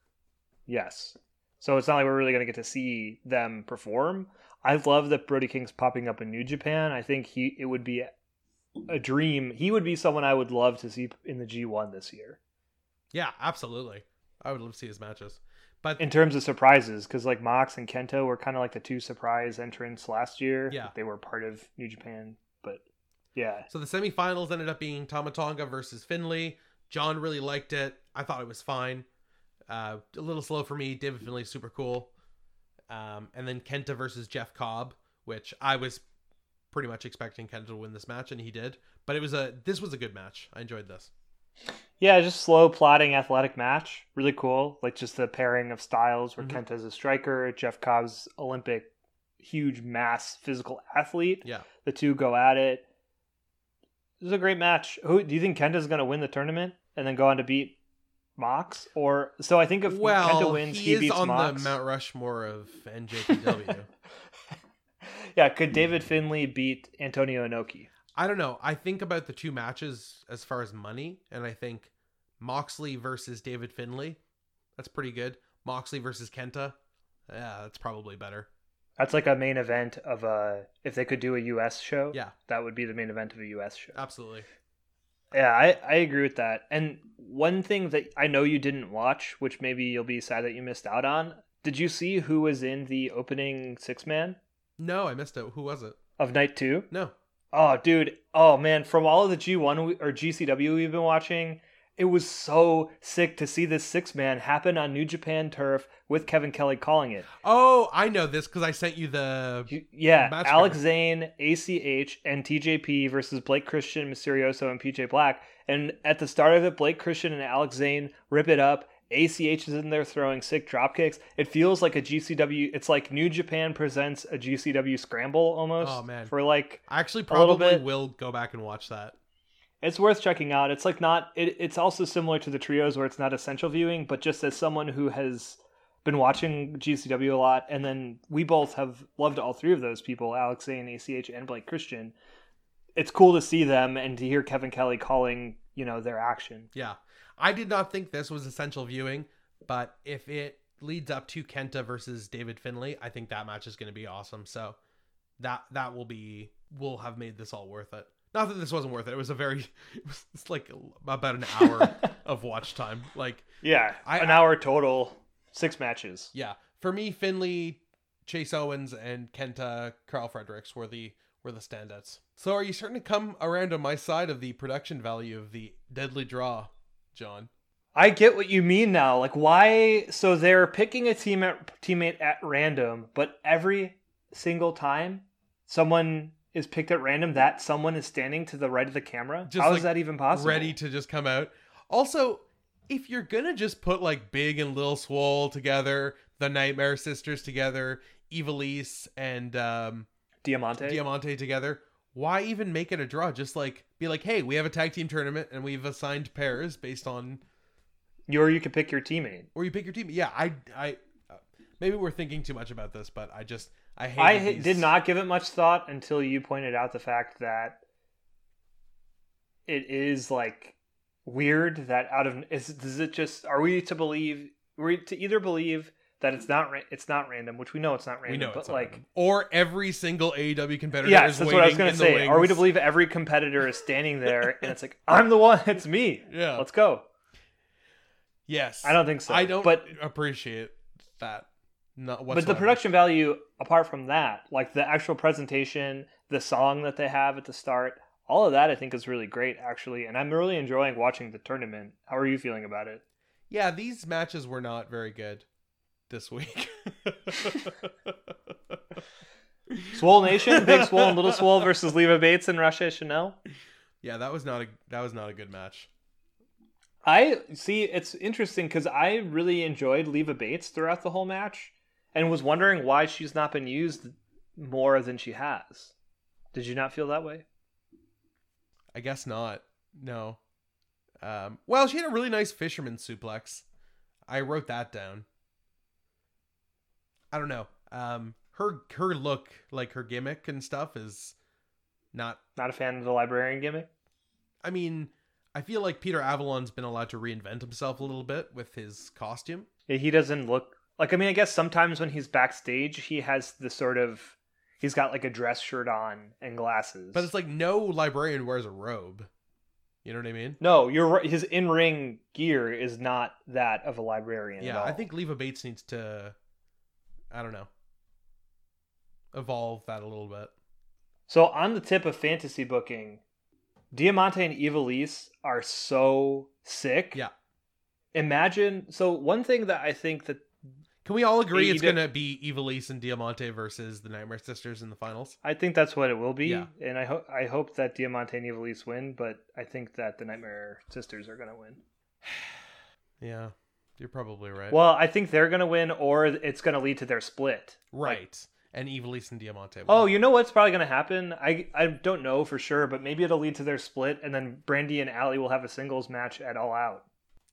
Yes. So it's not like we're really going to get to see them perform. I love that Brody King's popping up in New Japan. I think he it would be a dream. He would be someone I would love to see in the G1 this year. Yeah, absolutely. I would love to see his matches, but In terms of surprises cuz like Mox and Kenta were kind of like the two surprise entrants last year. Yeah. They were part of New Japan, but yeah. So the semifinals ended up being Tama Tonga versus Finlay. John really liked it. I thought it was fine. Uh, a little slow for me. David Finlay super cool. Um, and then Kenta versus Jeff Cobb, which I was pretty much expecting Kenta to win this match, and he did. But it was a this was a good match. I enjoyed this. Yeah, just slow plotting athletic match. Really cool. Like just the pairing of styles where Mhm. Kenta's a striker, Jeff Cobb's Olympic huge mass physical athlete. Yeah. The two go at it. This is a great match. Who do you think Kenta's going to win the tournament and then go on to beat Mox? Or so I think if well, Kenta wins, he, he, is beats on Mox. the Mount Rushmore of NJPW. yeah, could David Finlay beat Antonio Inoki? I don't know. I think about the two matches as far as money, and I think Moxley versus David Finlay. That's pretty good. Moxley versus Kenta. Yeah, that's probably better. That's like a main event of a. If they could do a U.S. show, Yeah, that would be the main event of a U.S. show. absolutely. Yeah, I, I agree with that. And one thing that I know you didn't watch, which maybe you'll be sad that you missed out on, did you see who was in the opening six man No, I missed it. Who was it? of night two? No. Oh, dude. Oh, man. From all of the G1 or GCW we've been watching, it was so sick to see this six man happen on New Japan turf with Kevin Kelly calling it. Oh, I know this because I sent you the. You- Yeah, Alex card. Zayne, ACH, and TJP versus Blake Christian, Mysterioso, and PJ Black. And at the start of it, Blake Christian and Alex Zayne rip it up. ACH is in there throwing sick drop kicks. It feels like a GCW. It's like New Japan presents a GCW scramble almost. Oh, man. For like, I actually A probably will go back and watch that. it's worth checking out. It's like not. It, it's also similar to the trios where it's not essential viewing, but just as someone who has been watching GCW a lot, and then we both have loved all three of those people, Alex Zayne, ACH, and Blake Christian. It's cool to see them and to hear Kevin Kelly calling, you know, their action. Yeah. I did not think this was essential viewing, but if it leads up to Kenta versus David Finlay, I think that match is going to be awesome. So that that will be will have made this all worth it. Not that this wasn't worth it. It was a very it was it's like about an hour of watch time. Like Yeah, I- an hour total, six matches. yeah, for me Finlay, Chase Owens and Kenta Karl Fredericks were the were the standouts. So are you starting to come around on my side of the production value of the deadly draw, John? I get what you mean now. Like, why? So they're picking a team at, teammate at random, but every single time someone is picked at random, that someone is standing to the right of the camera. Just, How is like, that even possible? ready to just come out. Also, if you're gonna just put like Big and Lil Swole together, the Nightmare Sisters together, Ivelisse and um, Diamante. Diamante together, why even make it a draw? Just like be like, hey, we have a tag team tournament and we've assigned pairs based on You or you could pick your teammate. or you pick your team. Yeah, I, I, uh, maybe we're thinking too much about this, but I just I hate. I ha- did not give it much thought until you pointed out the fact that it is like weird that out of is does it just are we to believe we to either believe that it's not ra- it's not random, which we know it's not random, We know but it's not like random. or every single AEW competitor. yes, is that's what I was gonna say. Are we to believe every competitor is standing there and it's like I'm the one, it's me. Yeah. Let's go. Yes, I don't think so. I don't But appreciate that. Not but the production value apart from that like the actual presentation the song that they have at the start all of that i think is really great actually and i'm really enjoying watching the tournament how are you feeling about it Yeah, these matches were not very good this week. swole nation big swole and little swole versus leva bates and rache chanel yeah, that was not a that was not a good match. i see it's interesting because i really enjoyed leva bates throughout the whole match and was wondering why she's not been used more than she has did you not feel that way I guess not. No. Um, well, she had a really nice fisherman suplex. I wrote that down. I don't know. Um, her her look, like her gimmick and stuff, is not. not a fan of the librarian gimmick I mean, I feel like Peter Avalon's been allowed to reinvent himself a little bit with his costume. Yeah, he doesn't look like I mean I guess sometimes when he's backstage he has the sort of he's got like a dress shirt on and glasses. But it's like no librarian wears a robe. You know what I mean? no, you're. His in-ring gear is not that of a librarian. at Yeah, I think Leva Bates needs to. I don't know. Evolve that a little bit. so. On the tip of fantasy booking, Diamante and Ivelisse are so sick. Yeah. imagine. So one thing that I think that Can we all agree it's going to be Ivelisse and Diamante versus the Nightmare Sisters in the finals? I think that's what it will be, Yeah. and I hope I hope that Diamante and Ivelisse win, but I think that the Nightmare Sisters are gonna win. Yeah, you're probably right. Well, I think they're gonna win, or it's gonna lead to their split. right. and Ivelisse and Diamante. Oh, you know what's probably gonna happen? I I don't know for sure, but maybe it'll lead to their split, and then Brandi and Allie will have a singles match at All Out.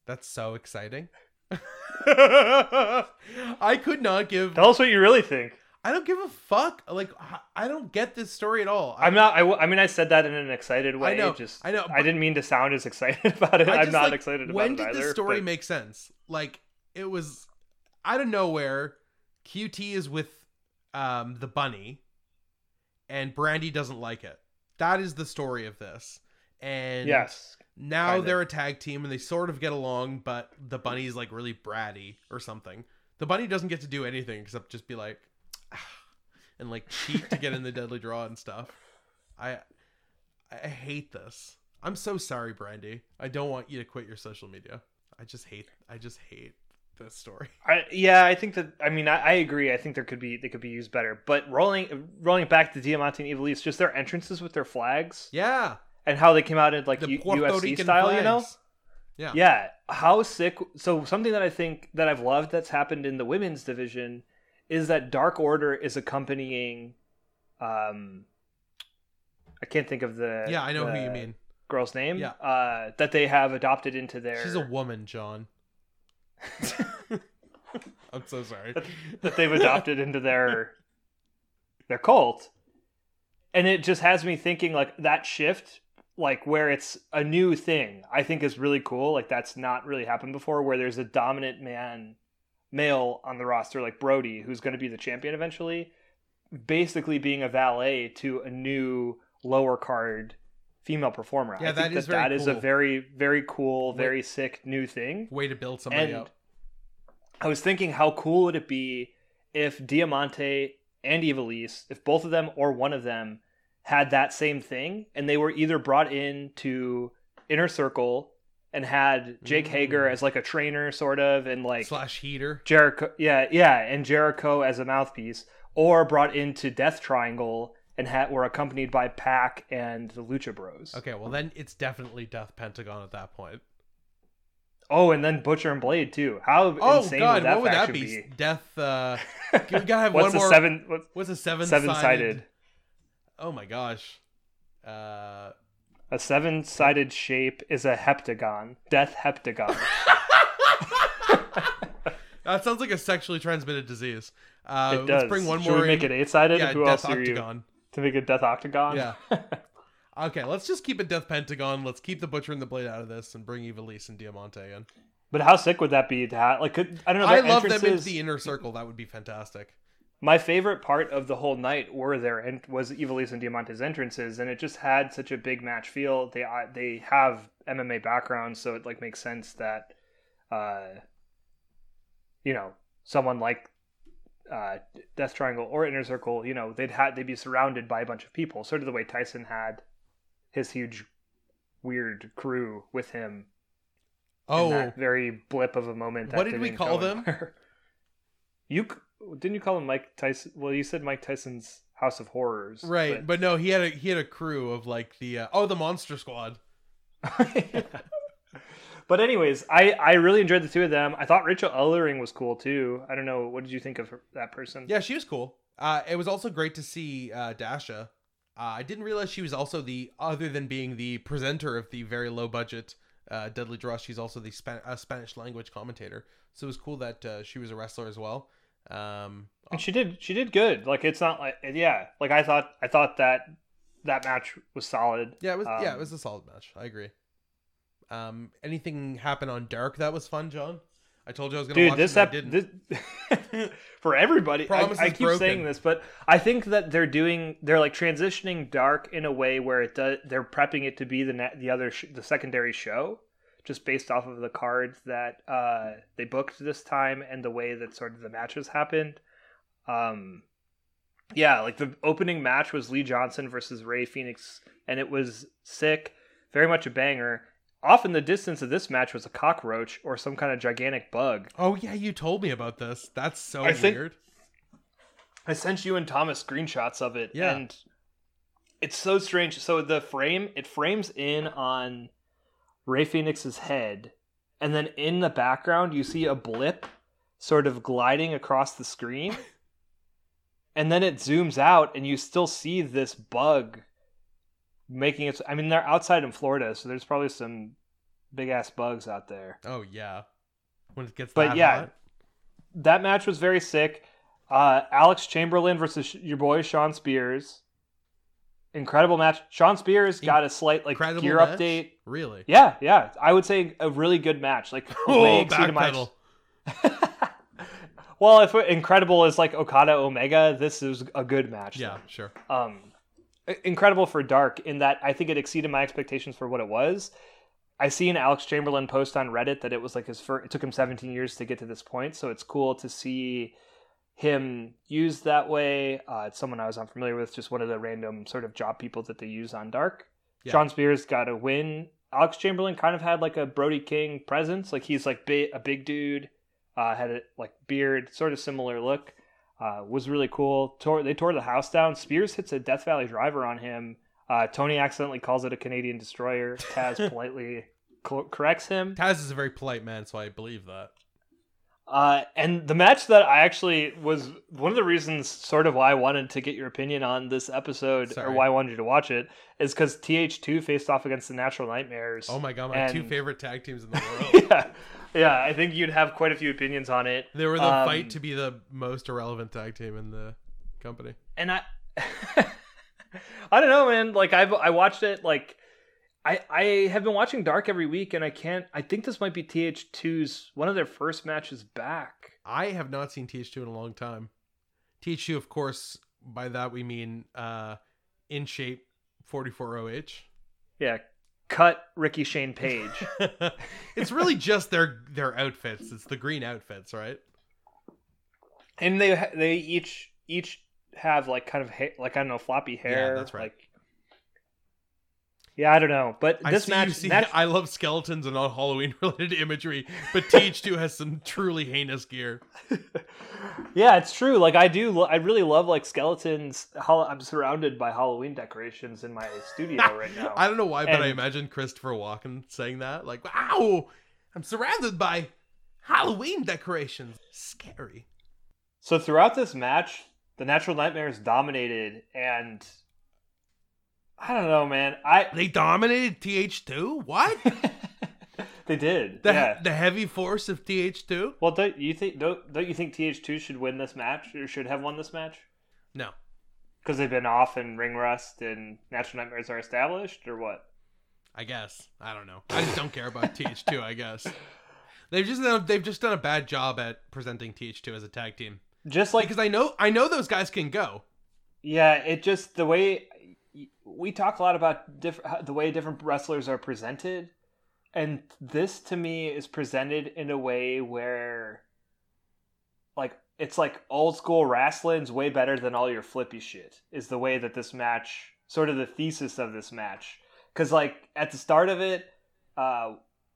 that's so exciting. I could not give. Tell us what you really think. I don't give a fuck. Like I- don't get this story at all. I, I'm not. I, w- I mean, I said that in an excited way. I know, Just I know, I didn't mean to sound as excited about it. I I'm not like, excited about either. when did this story but- make sense? Like it was out of nowhere. QT is with um the bunny, and Brandi doesn't like it. That is the story of this. And Yes. now kinda. they're a tag team and they sort of get along, but the bunny's like really bratty or something. The bunny doesn't get to do anything except just be like and like cheat to get in the deadly draw and stuff. I I hate this. I'm so sorry, Brandi. I don't want you to quit your social media. I just hate I just hate this story. I, yeah, I think that. I mean, I, I agree. I think there could be they could be used better. But rolling rolling back to Diamante and Ivelisse, just their entrances with their flags Yeah. and how they came out in like The U- UFC Rican style. You know. Yeah. Yeah, how sick. So something that I think that I've loved that's happened in the women's division is that Dark Order is accompanying. Um, I can't think of the. Yeah, I know who you mean. Girl's name. Yeah. Uh, that they have adopted into their. She's a woman, John. I'm so sorry. that they've adopted into their their cult and it just has me thinking like that shift like where it's a new thing i think is really cool like that's not really happened before where there's a dominant man male on the roster like brody who's going to be the champion eventually basically being a valet to a new lower card female performer. Yeah, I that think is that, that is a very very cool very sick new thing. Way to build somebody and up. I was thinking, how cool would it be if Diamante and Ivelisse, if both of them or one of them had that same thing, and they were either brought in to Inner Circle and had Jake Mm. Hager as like a trainer, sort of, and like Slash heater. Jericho, yeah, yeah, and Jericho as a mouthpiece, or brought into Death Triangle and had were accompanied by Pac and the Lucha Bros. Okay, well then it's definitely Death Pentagon at that point. Oh, and then Butcher and Blade too. How Oh insane god, would that what would that be? be? Death uh we gotta have What's one more seven? What's what's a seven seven sided? Oh my gosh. Uh A seven sided shape is a heptagon. Death heptagon. that sounds like a sexually transmitted disease. Uh it does. let's bring one Should more we make it eight sided? Yeah, Who Death else are you Octagon. to make a death octagon? Yeah. Okay, let's just keep it Death Pentagon. Let's keep the Butcher and the Blade out of this and bring Ivelisse and Diamante in. but how sick would that be to have? Like, could, I don't know. I love them into the inner circle. That would be fantastic. My favorite part of the whole night were their and was Ivelisse and Diamante's entrances, and it just had such a big match feel. They uh, they have MMA backgrounds, so it like makes sense that, uh, you know, someone like uh, Death Triangle or Inner Circle, you know, they'd had they'd be surrounded by a bunch of people, sort of the way Tyson had his huge, weird crew with him. in Oh, that very blip of a moment. What did we call them? You didn't you call him Mike Tyson? Well, you said Mike Tyson's House of Horrors, right. But no, he had a he had a crew of like the uh, oh the Monster Squad. But, but anyways, I I really enjoyed the two of them. I thought Rachel Ellering was cool too. I don't know. What did you think of her, that person? Yeah, she was cool. Uh, it was also great to see uh, Dasha. Uh, I didn't realize she was also the other than being the presenter of the very low budget uh, Deadly Draw. She's also the Span- uh, Spanish language commentator. So it was cool that uh, she was a wrestler as well. Um, and she did she did good. Like it's not like yeah. Like I thought I thought that that match was solid. yeah, it was yeah, it Um, was a solid match. I agree. Um, anything happen on Dark that was fun, John? I told you I was gonna dude watch this ep- I didn't. this for everybody I, Promise I is keep broken. saying this but i think that they're doing they're like transitioning dark in a way where it does they're prepping it to be the net, the other sh- the secondary show just based off of the cards that uh they booked this time and the way that sort of the matches happened um yeah like the opening match was lee johnson versus ray phoenix and it was sick very much a banger off in the distance of this match was a cockroach or some kind of gigantic bug. Oh yeah, you told me about this. That's so I think- weird. I sent you and Thomas screenshots of it, Yeah. and it's so strange. So the frame it frames in on Ray Phoenix's head, and then in the background you see a blip sort of gliding across the screen, and then it zooms out, and you still see this bug making its. I mean, they're outside in Florida, so there's probably some big ass bugs out there. Oh yeah, when it gets But yeah, hot. that match was very sick. Uh, Alex Chamberlain versus your boy Shawn Spears. Incredible match. Shawn Spears got a slight like Incredible gear match? update. really. Yeah, yeah. I would say a really good match. Like Oh, way exceeded my- well, if incredible is like Okada Omega, this is a good match. Yeah, sure. um incredible for dark in that i think it exceeded my expectations for what it was i see an alex chamberlain post on reddit that it was like his first it took him 17 years to get to this point so it's cool to see him used that way uh, it's someone i was unfamiliar with just one of the random sort of job people that they use on dark Yeah. shawn spears got a win alex chamberlain kind of had like a brody king presence like he's like big, a big dude uh, had a like beard sort of similar look uh, was really cool. Tore, they tore the house down. Spears hits a Death Valley driver on him. Uh, Tony accidentally calls it a Canadian destroyer. Taz politely co- corrects him. Taz is a very polite man, so I believe that. Uh, and the match that I actually was one of the reasons, sort of, why I wanted to get your opinion on this episode Sorry. or why I wanted you to watch it is because TH2 faced off against the Natural Nightmares. Oh my god, my two favorite tag teams in the world. yeah, yeah. I think you'd have quite a few opinions on it. they were the Um, fight to be the most irrelevant tag team in the company. and I I don't know, man. Like I've I watched it like I I have been watching Dark every week and I can't I think this might be TH2's one of their first matches back. I have not seen TH2 in a long time. TH2, of course, by that we mean uh, in shape 44OH. Yeah. Cut Ricky Shane Page. it's really just their their outfits. It's the green outfits, right? and they they each each have like kind of ha- like I don't know floppy hair. Yeah, that's right. Like, yeah, I don't know, but I this see match, see, match, I love skeletons and all Halloween related imagery, but TH2 has some truly heinous gear. yeah, it's true. Like I do, lo- I really love like skeletons. I'm surrounded by Halloween decorations in my studio right now. I don't know why, but I imagine Christopher Walken saying that. Like, wow, I'm surrounded by Halloween decorations. Scary. So throughout this match, the Natural Nightmares dominated, and I don't know, man. I They dominated TH2? What? they did, The, yeah. the heavy force of TH2? Well, don't you think don't don't you think TH2 should win this match or should have won this match No. because they've been off and ring rust and Natural Nightmares are established or what? I guess. I don't know. I just don't care about TH2, I guess. They've just done, they've just done a bad job at presenting TH2 as a tag team. Just like Because I know I know those guys can go. Yeah, it just the way we talk a lot about diff- the way different wrestlers are presented, and this to me is presented in a way where, like, it's like old school wrestling's way better than all your flippy shit. Is the way that this match, sort of the thesis of this match, because like at the start of it, uh,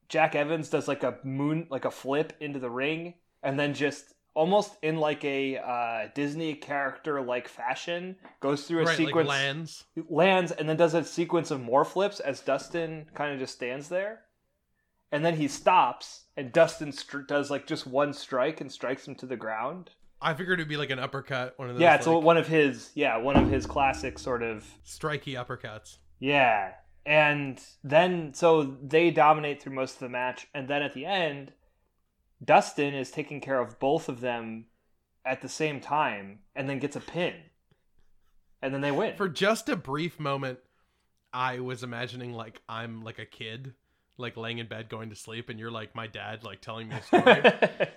Jack Evans does like a moon, like a flip into the ring, and then just almost in like a uh, Disney character like fashion goes through a right, sequence like lands. lands and then does a sequence of more flips as Dustin kind of just stands there. And then he stops and Dustin str- does like just one strike and strikes him to the ground. I figured it'd be like an uppercut, one of those yeah, it's like, one of his yeah, one of his classic sort of striky uppercuts. yeah. And then so they dominate through most of the match and then at the end Dustin is taking care of both of them at the same time and then gets a pin. And then they win. For just a brief moment, I was imagining like I'm like a kid, like laying in bed going to sleep, and you're like my dad, like telling me a story.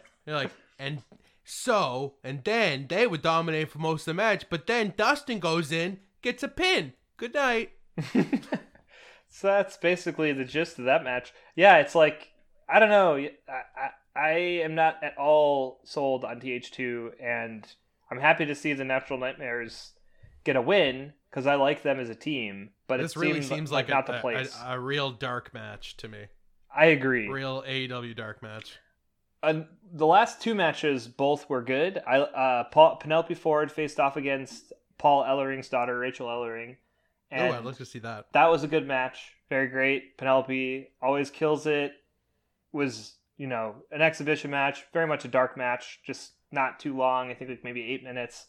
you're like, and so, and then they would dominate for most of the match, but then Dustin goes in, gets a pin. Good night. so that's basically the gist of that match. Yeah, it's like I don't know. I, I I am not at all sold on TH2, and I'm happy to see the Natural Nightmares get a win because I like them as a team. But this it really seems seems like, like, not a, the place. A, a real dark match to me. I agree. Real AEW dark match. Uh, the last two matches both were good. I uh, Paul, Penelope Ford faced off against Paul Ellering's daughter, Rachel Ellering. And oh, I'd like to see that. That was a good match. Very great. Penelope always kills it. Was you know an exhibition match, very much a dark match, just not too long. I think like maybe eight minutes.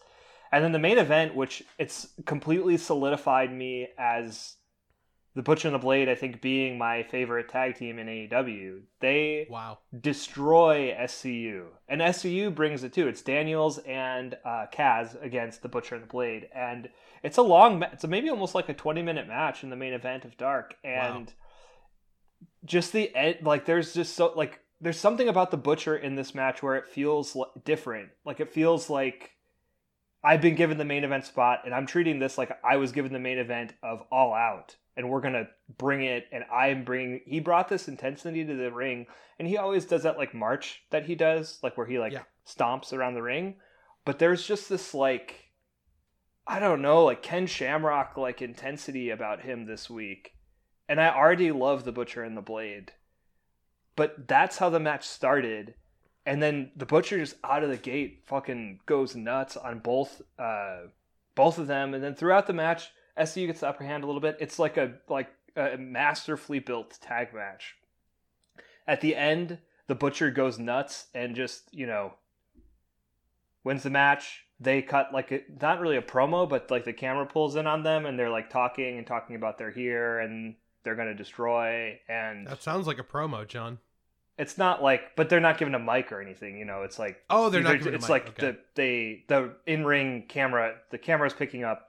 And then the main event, which it's completely solidified me as the Butcher and the Blade, I think, being my favorite tag team in AEW. They wow destroy SCU, and SCU brings it too. It's Daniels and uh, Kaz against the Butcher and the Blade, and it's a long. It's a maybe almost like a twenty minute match in the main event of Dark, and wow. just the like. There's just so like there's something about the Butcher in this match where it feels different. Like it feels like I've been given the main event spot, and I'm treating this like I was given the main event of All Out, and we're gonna bring it. And I'm bringing. He brought this intensity to the ring, and he always does that like march that he does, like where he like yeah. stomps around the ring. But there's just this like, I don't know, like Ken Shamrock like intensity about him this week, and I already love the Butcher and the Blade, but that's how the match started and then the butcher just out of the gate fucking goes nuts on both uh, both of them, and then throughout the match, SCU gets the upper hand a little bit. It's like a like a masterfully built tag match. At the end, the butcher goes nuts and just you know wins the match. They cut like a, not really a promo, but like the camera pulls in on them, and they're like talking and talking about they're here and they're gonna destroy. And that sounds like a promo, John it's not like but they're not given a mic or anything you know it's like oh they're, not it's like okay. the they the in-ring camera the camera's picking up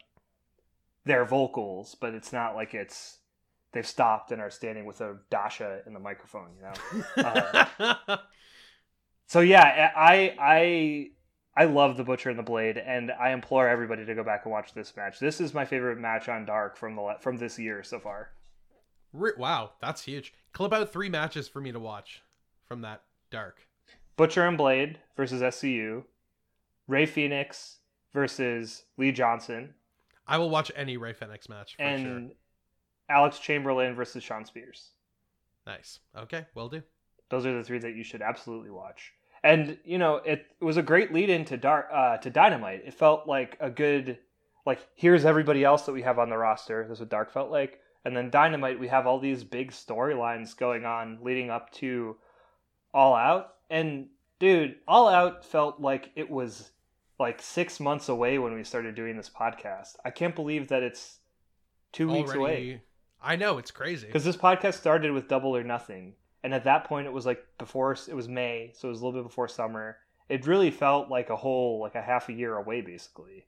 their vocals but it's not like it's they've stopped and are standing with a dasha in the microphone you know? Uh, so yeah i i i love the butcher and the blade and i implore everybody to go back and watch this match. This is my favorite match on dark from the from this year so far. Wow that's huge. Clip out three matches for me to watch from that dark. Butcher and Blade versus SCU, Ray Phoenix versus Lee Johnson. I will watch any Ray Phoenix match and sure. Alex Chamberlain versus Shawn Spears. Nice. Okay, will do. Those are the three that you should absolutely watch. And you know, it, it was a great lead into dark uh, to Dynamite. It felt like a good like here's everybody else that we have on the roster. That's what Dark felt like. And then Dynamite, we have all these big storylines going on leading up to all Out, and dude, All Out felt like it was like six months away when we started doing this podcast. I can't believe that it's two Already, weeks away. I know it's crazy because this podcast started with Double or Nothing, and at that point it was like before it was May, so it was a little bit before summer. It really felt like a whole like a half a year away, basically.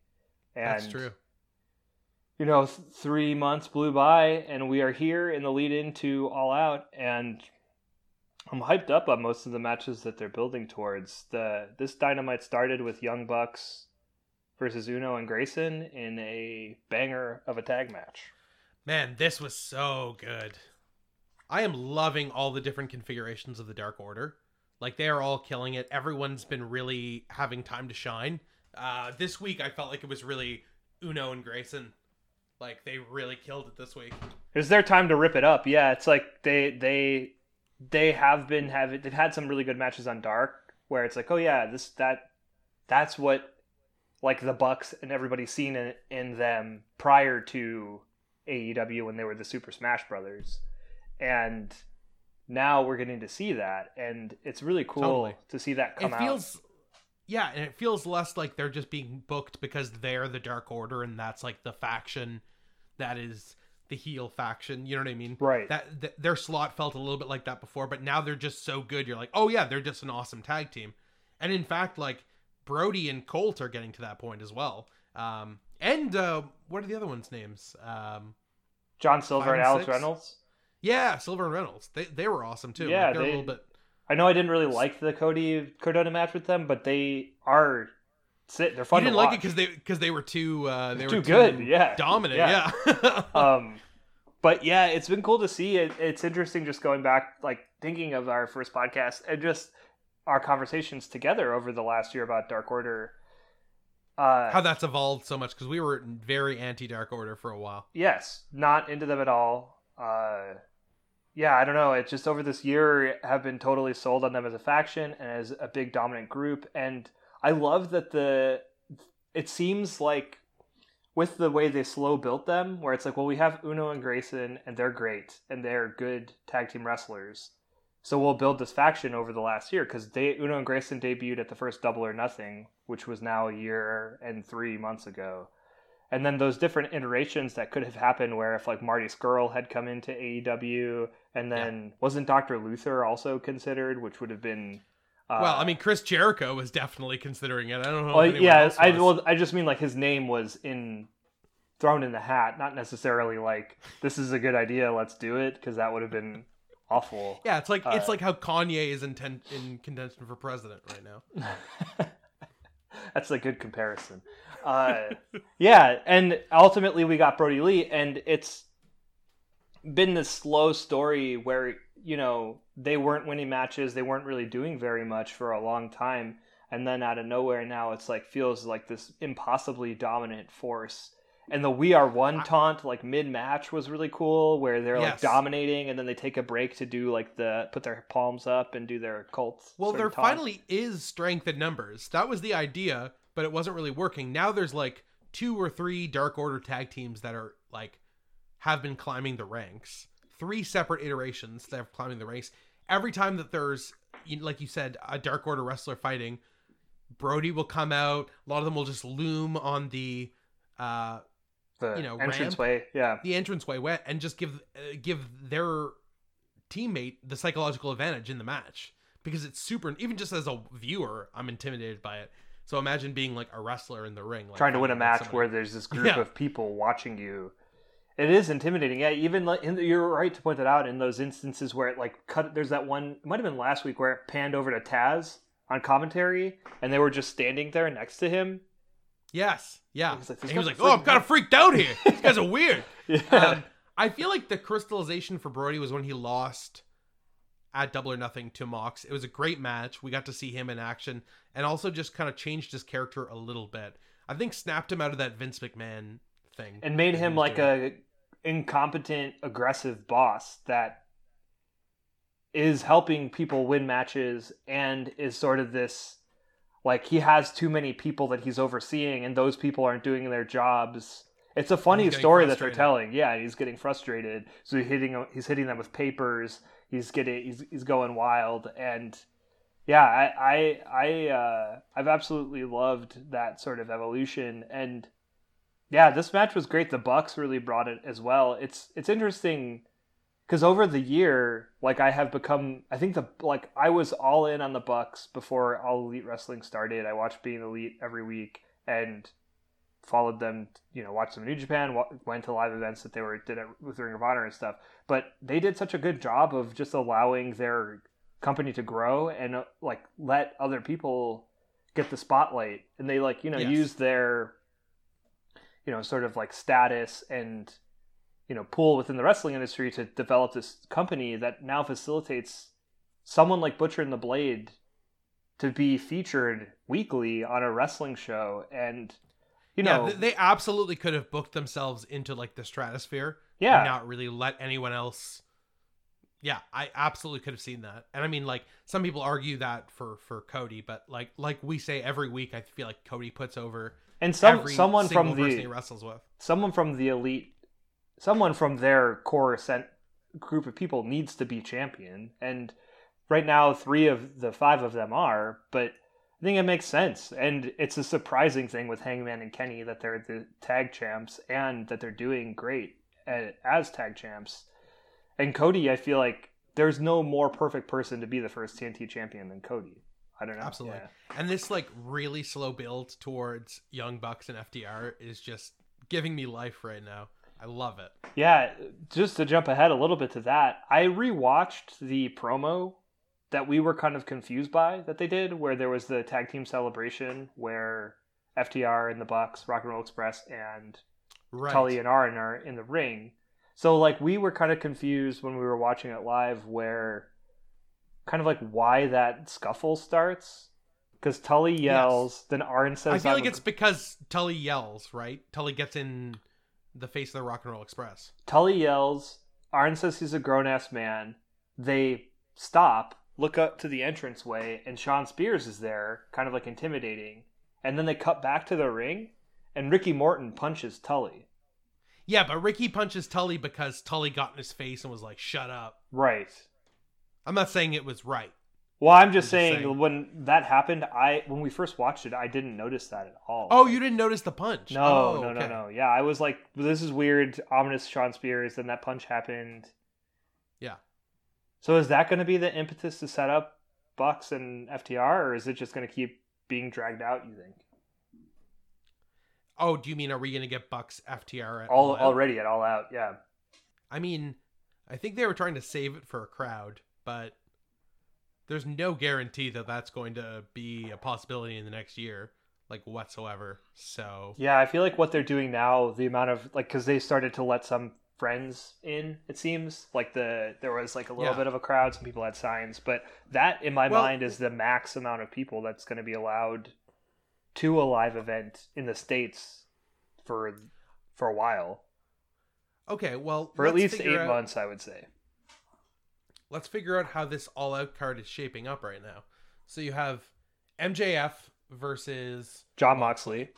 And, That's true. You know, th- three months blew by, and we are here in the lead into All Out, and I'm hyped up on most of the matches that they're building towards. The this dynamite started with Young Bucks versus Uno and Grayson in a banger of a tag match. Man, this was so good. I am loving all the different configurations of the Dark Order. Like they are all killing it. Everyone's been really having time to shine. Uh, this week I felt like it was really Uno and Grayson. Like they really killed it this week. It was their time to rip it up. Yeah, it's like they they they have been having they've had some really good matches on Dark where it's like, oh yeah, this that that's what like the Bucks and everybody's seen in, in them prior to AEW when they were the Super Smash Brothers, and now we're getting to see that, and it's really cool totally. to see that come it feels, out. Yeah, and it feels less like they're just being booked because they're the Dark Order and that's like the faction that is the heel faction. You know what I mean? Right. That, that, their slot felt a little bit like that before, but now they're just so good. You're like, oh yeah, they're just an awesome tag team. And in fact, like Brody and Colt are getting to that point as well. Um, and uh, what are the other ones' names? Um, John Silver and, and Alex Reynolds. Yeah, Silver and Reynolds. They they were awesome too. Yeah, like, they, a little bit. I know I didn't really like the Cody Cardona match with them, but they are sit. They're fun. You didn't like it because they because they were too uh, they too were good. Too yeah, dominant. Yeah. yeah. um, but yeah, it's been cool to see. It, it's interesting just going back, like thinking of our first podcast and just our conversations together over the last year about Dark Order. Uh, How that's evolved so much because we were very anti Dark Order for a while. Yes, not into them at all. Uh, yeah, I don't know. It's just over this year have been totally sold on them as a faction and as a big dominant group. And I love that the it seems like with the way they slow built them, where it's like, well, we have Uno and Grayson and they're great and they're good tag team wrestlers. So we'll build this faction over the last year because Uno and Grayson debuted at the first Double or Nothing, which was now a year and three months ago and then those different iterations that could have happened where if like Marty Scurll had come into AEW and then yeah. wasn't Dr. Luther also considered which would have been uh, well, I mean, Chris Jericho was definitely considering it. I don't know. Well, yeah, I well, I just mean like his name was in thrown in the hat, not necessarily like this is a good idea, let's do it, because that would have been awful. Yeah, it's like uh, it's like how Kanye is in ten, in contention for president right now. That's a good comparison uh, yeah, and ultimately we got Brodie Lee, and it's been this slow story where you know they weren't winning matches, they weren't really doing very much for a long time, and then out of nowhere now it's like feels like this impossibly dominant force. And the "We Are One" taunt, like mid match, was really cool, where they're yes. like dominating, and then they take a break to do like the put their palms up and do their cults. Well, there finally is strength in numbers. That was the idea but it wasn't really working. Now there's like two or three Dark Order tag teams that are like have been climbing the ranks. Three separate iterations that have climbing the ranks. Every time that there's like you said, a Dark Order wrestler fighting, Brodie will come out. A lot of them will just loom on the uh the you know entranceway, yeah, the entranceway, and just give uh, give their teammate the psychological advantage in the match because it's super. Even just as a viewer, I'm intimidated by it. So imagine being like a wrestler in the ring, like, trying to win a match somebody. where there's this group yeah. of people watching you. It is intimidating. Yeah, even like you're right to point that out in those instances where it like cut. There's that one. It might have been last week where it panned over to Taz on commentary, and they were just standing there next to him. Yes. Yeah. He was like, he was like "Oh, I'm kind of freaked out here. These guys are weird." yeah. Um, I feel like the crystallization for Brodie was when he lost at Double or Nothing to Mox. It was a great match. We got to see him in action and also just kind of changed his character a little bit. I think snapped him out of that Vince McMahon thing and made him like doing. a incompetent aggressive boss that is helping people win matches and is sort of this like he has too many people that he's overseeing and those people aren't doing their jobs. It's a funny story that they're telling. Yeah he's getting frustrated. So he's hitting he's hitting them with papers. He's getting he's he's going wild. And yeah i i i uh i've absolutely loved that sort of evolution. And yeah this match was great the bucks really brought it as well it's it's interesting because over the year like i have become i think the like i was all in on the bucks before all elite wrestling started i watched being elite every week and followed them, you know, watched them in New Japan, went to live events that they were did it with Ring of Honor and stuff. But they did such a good job of just allowing their company to grow and uh, like let other people get the spotlight, and they like you know yes. use their you know sort of like status and you know pull within the wrestling industry to develop this company that now facilitates someone like Butcher and the Blade to be featured weekly on a wrestling show and you know, yeah, they absolutely could have booked themselves into like the stratosphere. Yeah, and not really let anyone else. Yeah, I absolutely could have seen that, and I mean, like some people argue that for for Cody, but like like we say every week, I feel like Cody puts over and some someone from the he wrestles with someone from the elite, someone from their core sent group of people needs to be champion, and right now three of the five of them are, but I think it makes sense. And it's a surprising thing with Hangman and Kenny that they're the tag champs and that they're doing great at, as tag champs. And Cody, I feel like there's no more perfect person to be the first TNT champion than Cody. I don't know. Absolutely. Yeah. And this like really slow build towards Young Bucks and FTR is just giving me life right now. I love it. Yeah, just to jump ahead a little bit to that, I rewatched the promo that we were kind of confused by that they did, where there was the tag team celebration where FTR and the Bucks, Rock and Roll Express, and right. Tully and Arn are in the ring. So like we were kind of confused when we were watching it live, where kind of like why that scuffle starts. Because Tully yells, yes. then Arn says. I feel like it's because Tully yells, right? Tully gets in the face of the Rock and Roll Express. Tully yells, Arn says he's a grown ass man. They stop, look up to the entranceway, and Shawn Spears is there, kind of like intimidating. And then they cut back to the ring, and Ricky Morton punches Tully. Yeah, but Ricky punches Tully because Tully got in his face and was like, "Shut up." Right. I'm not saying it was right. Well, I'm just, I'm just saying, saying. when that happened, I when we first watched it, I didn't notice that at all. Oh, you didn't notice the punch? No, Oh, no, okay. no, no. Yeah, I was like, this is weird, ominous Shawn Spears. Then that punch happened. Yeah. So is that going to be the impetus to set up Bucks and FTR, or is it just going to keep being dragged out? You think Oh, do you mean are we gonna get Bucks FTR at all All already at all out? Yeah. I mean, I think they were trying to save it for a crowd, but there's no guarantee that that's going to be a possibility in the next year, like whatsoever. So Yeah, I feel like what they're doing now, the amount of like, because they started to let some friends in. It seems like the there was like a little Yeah. bit of a crowd. Some people had signs, but that in my Well- mind is the max amount of people that's going to be allowed to a live event in the states for for a while, okay, well, for at least eight out- months, I would say. Let's figure out how this All Out card is shaping up right now. So you have MJF versus Jon Moxley,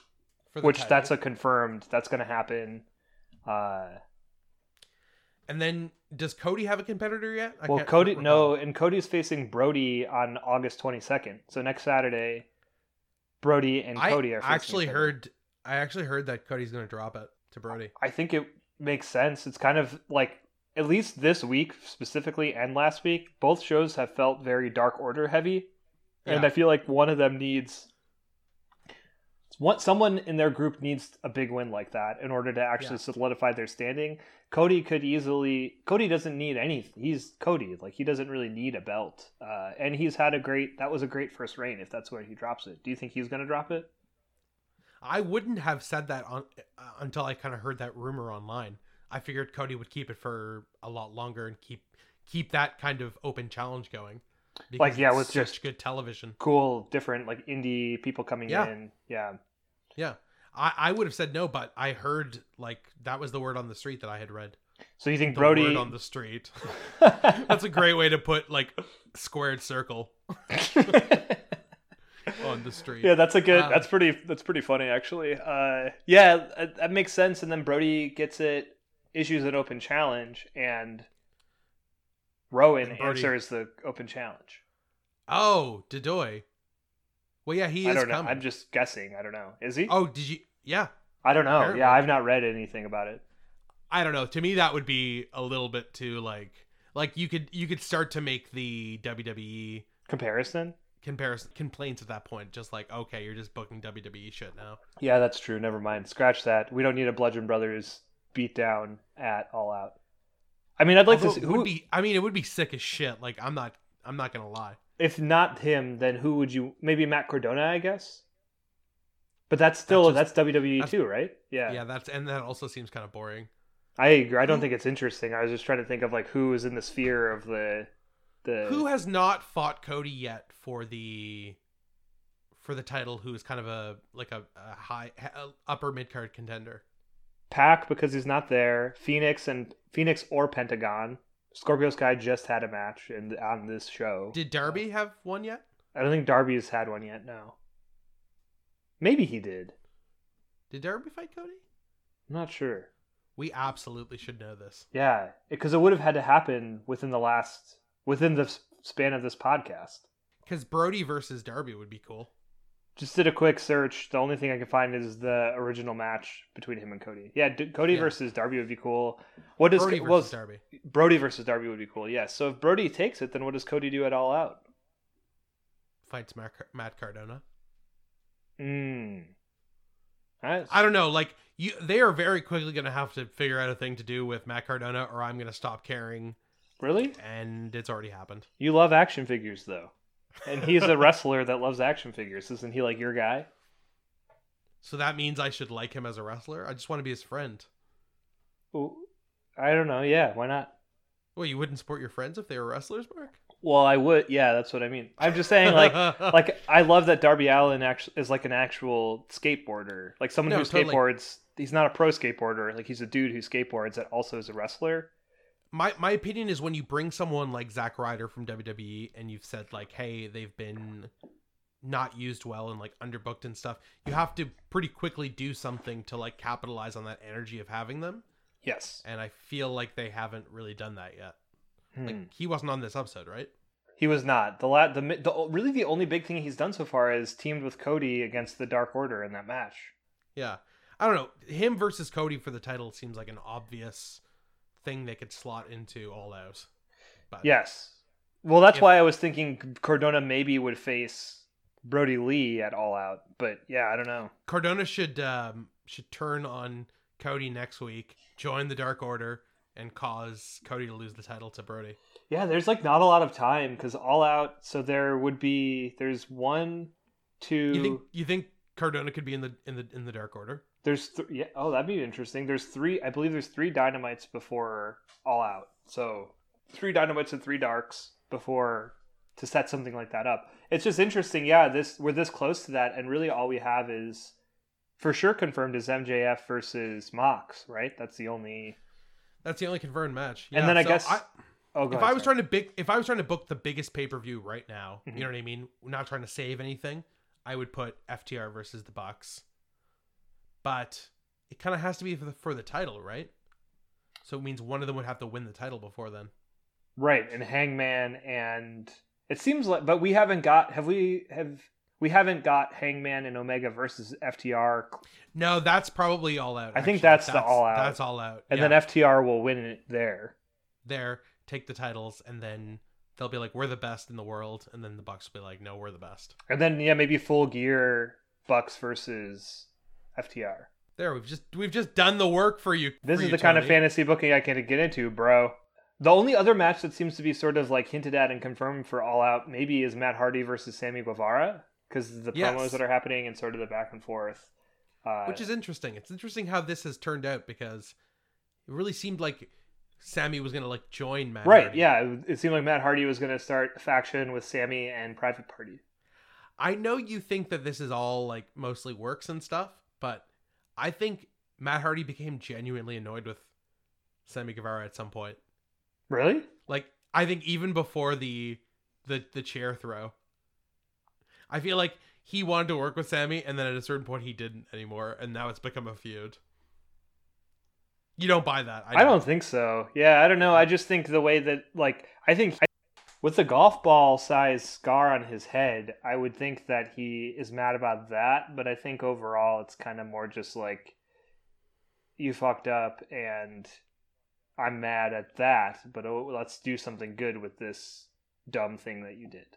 which title. that's a confirmed. That's going to happen. Uh, and then does Cody have a competitor yet? I well, Cody, no, and Cody's facing Brodie on August twenty second. So next Saturday, Brodie and I Cody are. Facing actually each other. heard. I actually heard that Cody's going to drop it to Brodie. I think it makes sense. It's kind of like at least this week specifically and last week, both shows have felt very Dark Order heavy, and I feel like one of them needs. What someone in their group needs a big win like that in order to actually Yeah. solidify their standing. Cody could easily. Cody doesn't need anything. He's Cody. Like he doesn't really need a belt, uh, and he's had a great. That was a great first reign. If that's where he drops it, do you think he's going to drop it? I wouldn't have said that on, uh, until I kind of heard that rumor online. I figured Cody would keep it for a lot longer and keep keep that kind of open challenge going. Like, yeah, it's with just- good television. Cool, different like indie people coming Yeah. in. Yeah. Yeah, I, I would have said no, but I heard like that was the word on the street that I had read. So you think The Brodie word on the street. That's a great way to put like squared circle on the street. yeah, that's a good. Um, that's pretty. That's pretty funny, actually. Uh, yeah, that, that makes sense. And then Brodie gets it, issues an open challenge, and Rowan And answers the open challenge. Oh, Dedoy. Well, yeah, he I don't know. coming. I'm just guessing. I don't know. Is he? Oh, did you? Yeah, I don't know. apparently. Yeah, I've not read anything about it. I don't know. To me, that would be a little bit too like like you could you could start to make the WWE Comparison. comparison complaints at that point. Just like okay, you're just booking WWE shit now. Yeah, that's true. Never mind. Scratch that. We don't need a Bludgeon Brothers beat down at All Out. I mean, I'd like Although to see who, would be. I mean, it would be sick as shit. Like I'm not. I'm not gonna lie. if not him, then who would you? Maybe Matt Cardona, I guess. But that's still That's that's, WWE that's- too, right? Yeah. Yeah. that's and that also seems kind of boring. I agree. I don't think it's interesting. I was just trying to think of like who is in the sphere of the the Who has not fought Cody yet for the for the title? Who is kind of a like a, a high a upper mid card contender? Pac because he's not there. Fenix and Fenix or Pentagon. Scorpio Sky just had a match in, on this show. Did Darby have one yet? I don't think Darby's had one yet. No. Maybe he did. Did Darby fight Cody? I'm not sure. We absolutely should know this. Yeah, because it would have had to happen within the last within the span of this podcast. Because Brodie versus Darby would be cool. Just did a quick search. The only thing I can find is the original match between him and Cody. Yeah, D- Cody Yeah. versus Darby would be cool. What does Brodie well, versus Darby. Brodie versus Darby would be cool. Yes. So if Brodie takes it, then what does Cody do at All Out? Fights Matt, Matt Cardona. Mm. I don't know. Like you, they are very quickly going to have to figure out a thing to do with Matt Cardona, or I'm going to stop caring. really? And it's already happened. You love action figures though, and he's a wrestler that loves action figures. Isn't he like your guy? So that means I should like him as a wrestler. I just want to be his friend. Ooh, I don't know. Yeah, why not? Well, you wouldn't support your friends if they were wrestlers, Mark? Well, I would. Yeah, that's what I mean. I'm just saying, like, like I love that Darby Allin actually is like an actual skateboarder, like someone No, who totally. skateboards. He's not a pro skateboarder. Like he's a dude who skateboards that also is a wrestler. My my opinion is when you bring someone like Zack Ryder from WWE and you've said like, hey, they've been not used well and like underbooked and stuff, you have to pretty quickly do something to like capitalize on that energy of having them. Yes. And I feel like they haven't really done that yet. Hmm. Like he wasn't on this episode, right? He was not the la- the, the really the only big thing he's done so far is teamed with Cody against the Dark Order in that match. Yeah. I don't know. Him versus Cody for the title seems like an obvious thing they could slot into all out. But Yes. Well, that's If- why I was thinking Cardona maybe would face Brodie Lee at All Out, but yeah, I don't know. Cardona should um should turn on Cody next week, join the Dark Order, and cause Cody to lose the title to Brodie. Yeah, there's like not a lot of time because All Out. So there would be there's one, two. You think you think Cardona could be in the in the in the Dark Order? There's th- yeah. Oh, that'd be interesting. There's three. I believe there's three dynamites before All Out. So three dynamites and three darks before to set something like that up. It's just interesting. Yeah, this we're this close to that, and really all we have is for sure confirmed is MJF versus Mox. Right. That's the only. That's the only confirmed match. And then I guess- I, Oh, if ahead, I was sorry. trying to big, if I was trying to book the biggest pay per view right now, Mhm. you know what I mean. Not trying to save anything, I would put FTR versus the Bucks. But it kind of has to be for the for the title, right? So it means one of them would have to win the title before then. Right, and Hangman and it seems like but we haven't got have we have we haven't got Hangman and Omega versus FTR No, that's probably all out. I think actually. that's the all out. That's all out. and Yeah. then FTR will win it there. there, take the titles, and then they'll be like, "We're the best in the world," and then the Bucks will be like, "No, we're the best." And then yeah, maybe full gear Bucks versus FTR. There, we've just we've just done the work for you. This for is you, the kind of fantasy booking I can get into, bro. The only other match that seems to be sort of like hinted at and confirmed for All Out maybe is Matt Hardy versus Sammy Guevara because the Yes. promos that are happening and sort of the back and forth. Uh, which is interesting. It's interesting how this has turned out because it really seemed like Sammy was gonna like join Matt. right, Hardy. yeah. It, it seemed like Matt Hardy was going to start a faction with Sammy and Private Party. I know you think that this is all like mostly works and stuff, but I think Matt Hardy became genuinely annoyed with Sammy Guevara at some point. Really? Like I think even before the the the chair throw. I feel like he wanted to work with Sammy and then at a certain point he didn't anymore and now it's become a feud. You don't buy that. I don't think so. Yeah, I don't know. I just think the way that like I think with the golf ball size scar on his head, I would think that he is mad about that, but I think overall it's kind of more just like you fucked up and I'm mad at that, but oh, let's do something good with this dumb thing that you did.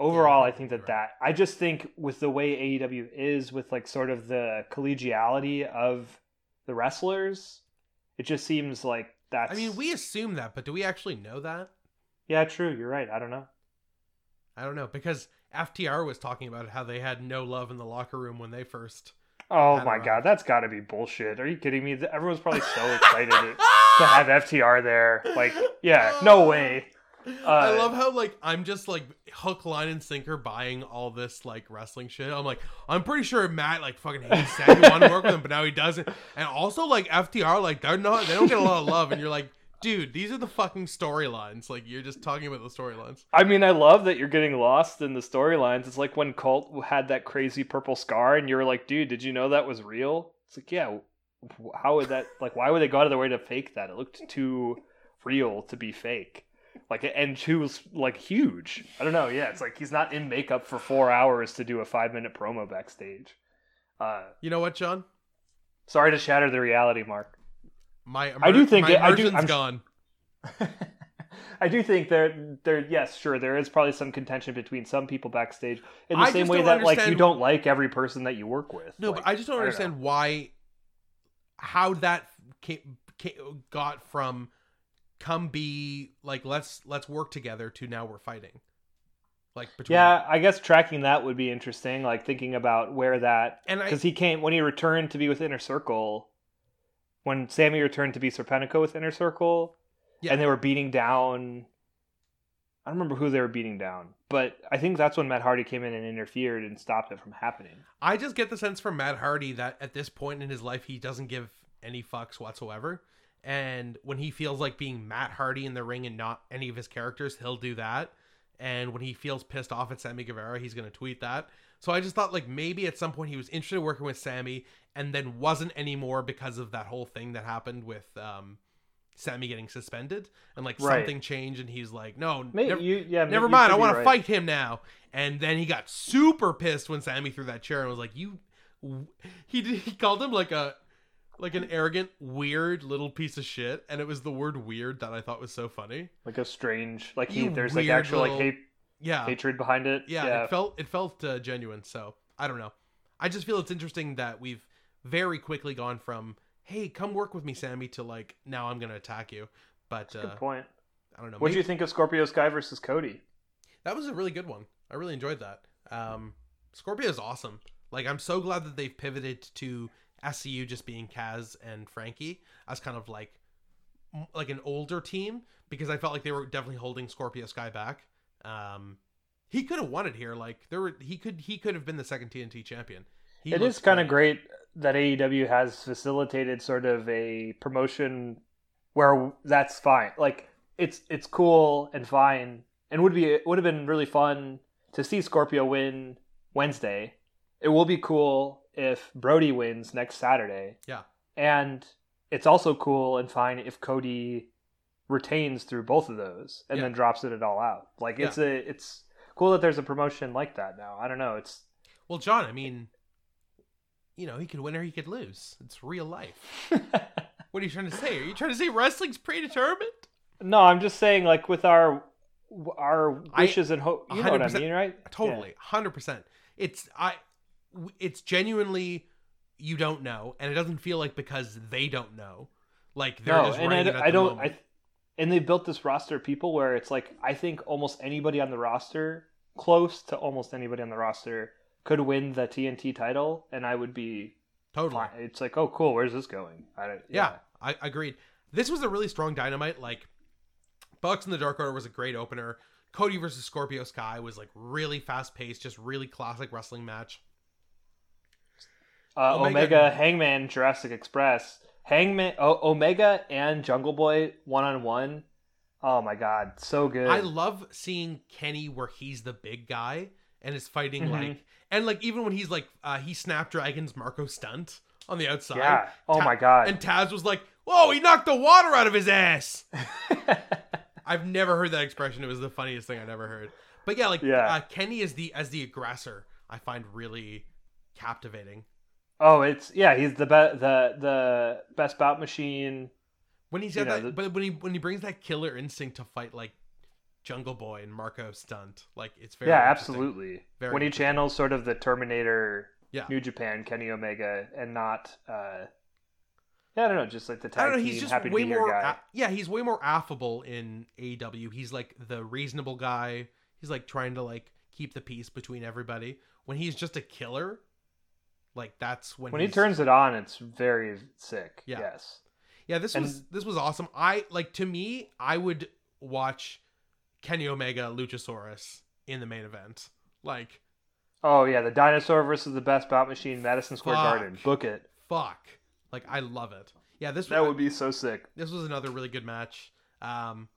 Overall, I think that that I just think with the way AEW is with like sort of the collegiality of the wrestlers, it just seems like that's I mean, we assume that, but do we actually know that? Yeah, true. You're right. I don't know. I don't know because FTR was talking about how they had no love in the locker room when they first. Oh my know. god, that's got to be bullshit. Are you kidding me? Everyone's probably so excited to, have FTR there. Like, yeah, no way. I Uh, love how like I'm just like hook, line, and sinker buying all this like wrestling shit. I'm like, I'm pretty sure Matt like fucking hates Sammy wanted to work with him, but now he doesn't. And also like FTR, like they're not, they don't get a lot of love, and you're like, dude, these are the fucking storylines. Like you're just talking about the storylines. I mean, I love that you're getting lost in the storylines. It's like when Colt had that crazy purple scar, and you're like, dude, did you know that was real? It's like, yeah. How would that, like, why would they go out of their way to fake that? It looked too real to be fake. Like, and was like, huge. I don't know. Yeah, it's like he's not in makeup for four hours to do a five minute promo backstage. Uh, You know what, John? sorry to shatter the reality, Mark. My I do think my it- I do- I'm- gone. I do think there, there, yes, sure, there is probably some contention between some people backstage in the I same way don't that, like, you don't like every person that you work with. No, Like, but I just don't don't understand why, how that came, came, got from come be like let's let's work together to now we're fighting, like between Yeah, I guess tracking that would be interesting. Like thinking about where that and I because he came when he returned to be with Inner Circle. When Sammy returned to be Serpentico with Inner Circle, Yeah. and they were beating down. I don't remember who they were beating down, but I think that's when Matt Hardy came in and interfered and stopped it from happening. I just get the sense from Matt Hardy that at this point in his life he doesn't give any fucks whatsoever, And when he feels like being Matt Hardy in the ring and not any of his characters, he'll do that. And when he feels pissed off at Sammy Guevara, he's going to tweet that. So I just thought like maybe at some point he was interested in working with Sammy and then wasn't anymore because of that whole thing that happened with um, Sammy getting suspended and like Right. something changed and he's like, no, Maybe never, you, yeah, never mind, I want to right. fight him now. And then he got super pissed when Sammy threw that chair and was like, you, he he called him like a like an arrogant, weird little piece of shit, and it was the word weird that I thought was so funny. Like a strange, like he, You there's like actual like hate, Yeah, hatred behind it. yeah, it felt it felt uh, genuine. So I don't know. I just feel it's interesting that we've very quickly gone from "Hey, come work with me, Sammy" to like now I'm gonna attack you. But Good uh, point. I don't know. What do Maybe- you think of Scorpio Sky versus Cody? That was a really good one. I really enjoyed that. Um, Scorpio is awesome. Like I'm so glad that they've pivoted to SCU just being Kaz and Frankie as kind of like like an older team because I felt like they were definitely holding Scorpio Sky back. Um, he could have won it here. Like there were he could he could have been the second TNT champion. He it is kind of great that AEW has facilitated sort of a promotion where that's fine. Like it's it's cool and fine, and would be it would have been really fun to see Scorpio win Wednesday. It will be cool if Brodie wins next Saturday. Yeah. and it's also cool and fine if Cody retains through both of those and Yeah. then drops it all out. Like it's a it's cool that there's a promotion like that now. I don't know. It's Well, John, I mean, you know, he could win or he could lose. It's real life. What are you trying to say? Are you trying to say wrestling's predetermined? No, I'm just saying, like with our our I- wishes and hope. You know what I mean, right? Totally, hundred percent. It's I, it's genuinely you don't know, and it doesn't feel like because they don't know, like they're No, just and I, it don't- at I don't. I, and they built this roster of people where it's like I think almost anybody on the roster, close to almost anybody on the roster, could win the TNT title, and I would be totally. fine. It's like, oh, cool. Where's this going? I don't. Yeah, I agreed. This was a really strong dynamite. Like Bucks in the Dark Order was a great opener. Cody versus Scorpio Sky was like really fast paced, just really classic wrestling match. Uh, Omega- Omega, Hangman, Jurassic Express, Hangman, o- Omega, and Jungle Boy one on one. Oh my god, so good! I love seeing Kenny where he's the big guy and is fighting Mhm. like and like even when he's like uh he snapdragons Marko Stunt on the outside. yeah. Oh Ta- my god. And Taz was like, "Whoa, he knocked the water out of his ass." I've never heard that expression. It was the funniest thing I'd ever heard. But yeah, like Yeah. Uh, Kenny is the as the aggressor, I find really captivating. Oh, it's yeah. He's the be- the the best bout machine. When he's got that, the- but when he when he brings that killer instinct to fight like Jungle Boy and Marko Stunt, like it's very yeah, absolutely. Very when he channels sort of the Terminator, Yeah. New Japan, Kenny Omega, and not. uh Yeah, I don't know, just like the I tag don't know. team, He's just happy to way more. a- yeah, he's way more affable in AW. He's like the reasonable guy. He's like trying to like keep the peace between everybody. When he's just a killer, like that's when when he turns it on, it's very sick. Yeah. Yes. Yeah, this and- was this was awesome. I like to me, I would watch Kenny Omega Luchasaurus in the main event. Like Oh yeah, the dinosaur versus the best bout machine, Madison Square Fuck. Garden. Book it. fuck, like I love it. Yeah, this That would be so sick. this was another really good match. Um,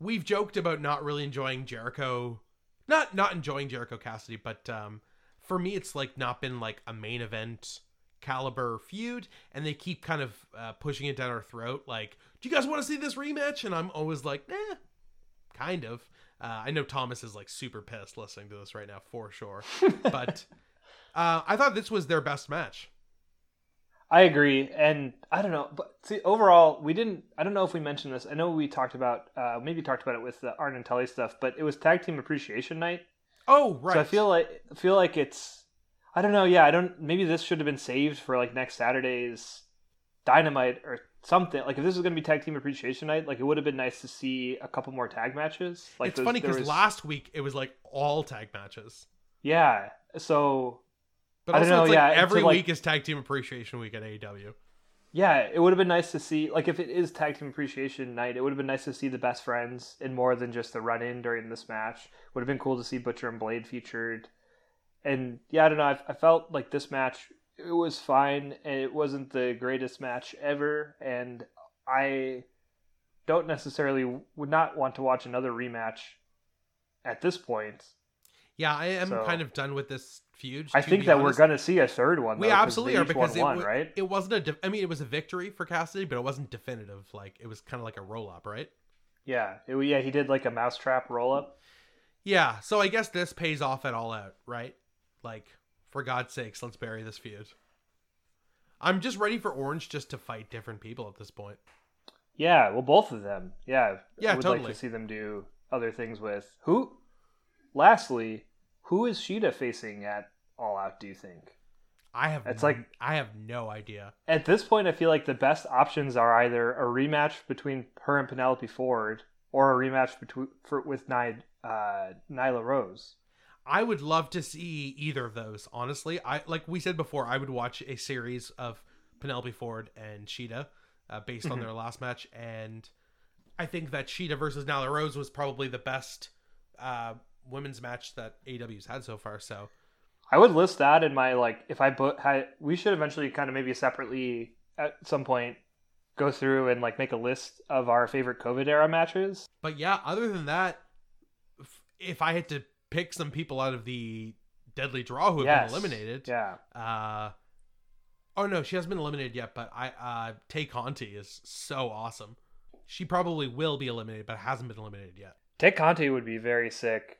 we've joked about not really enjoying Jericho, not not enjoying Jericho Cassidy, but um, for me, it's like not been like a main event caliber feud, and they keep kind of uh, pushing it down our throat. Like, do you guys want to see this rematch? And I'm always like, eh, kind of. Uh, I know Thomas is like super pissed listening to this right now for sure, but uh, I thought this was their best match. I agree, and I don't know, but see, overall, we didn't. I don't know if we mentioned this. I know we talked about, uh, maybe talked about it with the Arn and Tully stuff, but it was Tag Team Appreciation Night, Oh right, so I feel like I feel like it's. I don't know. Yeah, I don't. Maybe this should have been saved for like next Saturday's Dynamite or something. Like if this was going to be Tag Team Appreciation Night, like it would have been nice to see a couple more tag matches. Like it's those- funny because was- last week it was like all tag matches. Yeah. So But I don't know, like yeah, every like- week is Tag Team Appreciation Week at AEW. Yeah, it would have been nice to see, like, if it is Tag Team Appreciation Night, it would have been nice to see the best friends in more than just the run in during this match. Would have been cool to see Butcher and Blade featured. And yeah, I don't know. I, I felt like this match, it was fine, and it wasn't the greatest match ever. And I don't necessarily would not want to watch another rematch at this point. Yeah, I am So- kind of done with this feud. I think that we're going to see a third one. We though, 'cause absolutely are because won it, wa- right? it wasn't a. De- I mean, it was a victory for Cassidy, but it wasn't definitive. Like it was kind of like a roll up, right? Yeah, it, yeah. He did like a mousetrap roll up. Yeah. So I guess this pays off at all out, right? Like for God's sakes, let's bury this feud. I'm just ready for Orange just to fight different people at this point. Yeah, well, both of them. Yeah, Yeah, I would like totally. to see them do other things with who. Lastly, who is Shida facing at All Out? Do you think? I have. It's n- like- I have no idea. At this point, I feel like the best options are either a rematch between her and Penelope Ford, or a rematch between for, with Ny, uh, Nyla Rose. I would love to see either of those. Honestly, I like we said before. I would watch a series of Penelope Ford and Shida uh, based on Mhm. their last match, and I think that Shida versus Nyla Rose was probably the best uh, women's match that AEW's had so far. So I would list that in my like if I put had we should eventually kind of maybe separately at some point go through and like make a list of our favorite COVID era matches. But yeah, other than that, if, I had to pick some people out of the deadly draw who have Yes. been eliminated, Yeah. uh, oh no, she hasn't been eliminated yet. But I, uh, Tay Conti is so awesome. She probably will be eliminated, but hasn't been eliminated yet. Tay Conti would be very sick.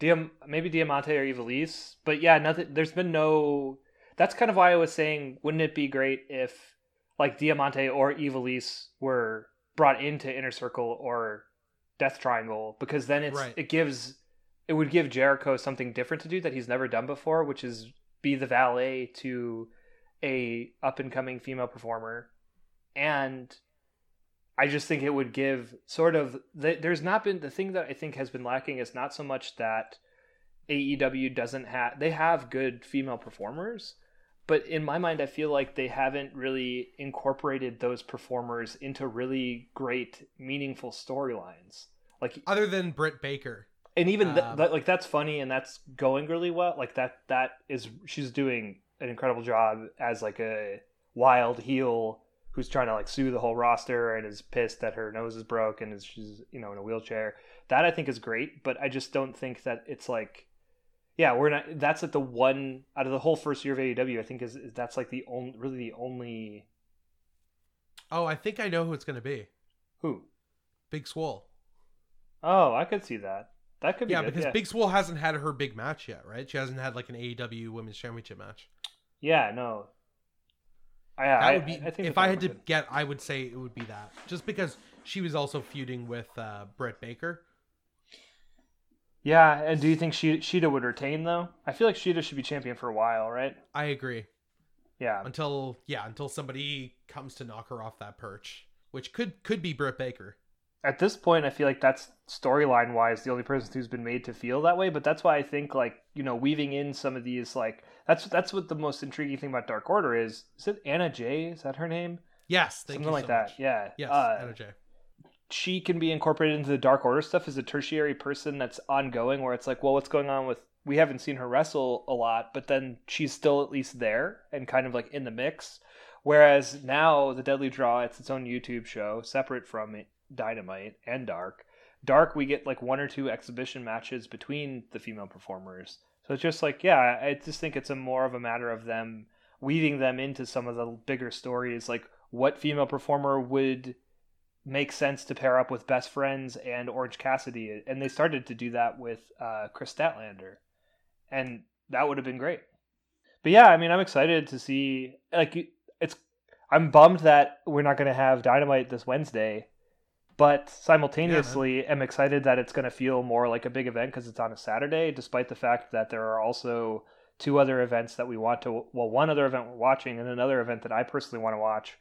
Diam- maybe Diamante or Ivelisse, but yeah, nothing. There's been no. That's kind of why I was saying, wouldn't it be great if like Diamante or Ivelisse were brought into Inner Circle or Death Triangle? Because then it's Right. it gives it would give Jericho something different to do that he's never done before, which is be the valet to a up and coming female performer, and I just think it would give sort of there's not been the thing that I think has been lacking is not so much that AEW doesn't have they have good female performers, but in my mind I feel like they haven't really incorporated those performers into really great meaningful storylines. Like Other than Britt Baker, and even th- Um, that, like that's funny and that's going really well. Like that that is she's doing an incredible job as like a wild heel who's trying to like sue the whole roster and is pissed that her nose is broke and is she's you know in a wheelchair. That I think is great, but I just don't think that it's like yeah, we're not that's like the one out of the whole first year of AEW I think is, is that's like the only really the only oh, I think I know who it's going to be. who. Big Swole. Oh, I could see that. That could be Yeah, good, because yeah. Big Swole hasn't had her big match yet, right? She hasn't had like an AEW Women's Championship match. yeah, no. I, That I, would be I think if I had to good. get, I would say it would be that, just because she was also feuding with uh, Britt Baker. Yeah, and do you think she Shida would retain though? I feel like Shida should be champion for a while, right? I agree. Yeah. Until yeah, until somebody comes to knock her off that perch, which could could be Britt Baker. At this point, I feel like that's storyline wise the only person who's been made to feel that way. But that's why I think like you know weaving in some of these like that's that's what the most intriguing thing about Dark Order is. Is it Anna Jay Is that her name? Yes, Something like so that. much. Yeah. Yes, Uh, Anna Jay she can be incorporated into the Dark Order stuff as a tertiary person that's ongoing, where it's like, well, what's going on with? We haven't seen her wrestle a lot, but then she's still at least there and kind of like in the mix. Whereas now the Deadly Draw, it's its own YouTube show, separate from it, Dynamite and Dark. Dark, we get like one or two exhibition matches between the female performers. So it's just like, yeah, I just think it's a more of a matter of them weaving them into some of the bigger stories, like what female performer would make sense to pair up with Best Friends and Orange Cassidy, and they started to do that with uh, Kris Statlander, and that would have been great. But yeah, I mean, I'm excited to see. Like, it's I'm bummed that we're not going to have Dynamite this Wednesday, but simultaneously, i'm excited that it's going to feel more like a big event because it's on a Saturday, despite the fact that there are also two other events that we want to. Well, one other event we're watching, and another event that I personally want to watch.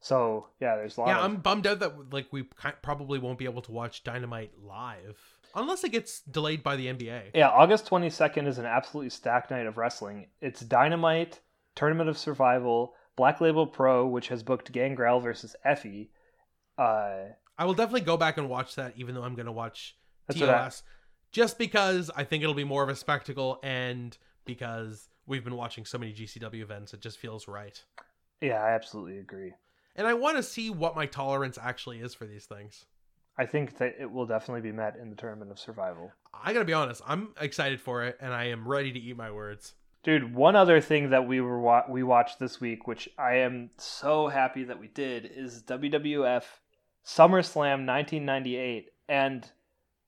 So yeah, there's a lot. Yeah, of, I'm bummed out that like we probably won't be able to watch Dynamite live unless it gets delayed by the NBA. Yeah, August 22nd is an absolutely stacked night of wrestling. It's Dynamite, Tournament of Survival, Black Label Pro, which has booked Gangrel versus Effy. Uh, I will definitely go back and watch that, even though I'm going to watch That's TOS, just because I think it'll be more of a spectacle, and because we've been watching so many GCW events, it just feels right. yeah, I absolutely agree. and I want to see what my tolerance actually is for these things. I think that it will definitely be met in the tournament of survival. I gotta be honest, I'm excited for it, and I am ready to eat my words. Dude, one other thing that we were wa- we watched this week, which I am so happy that we did, is WWF SummerSlam 1998 and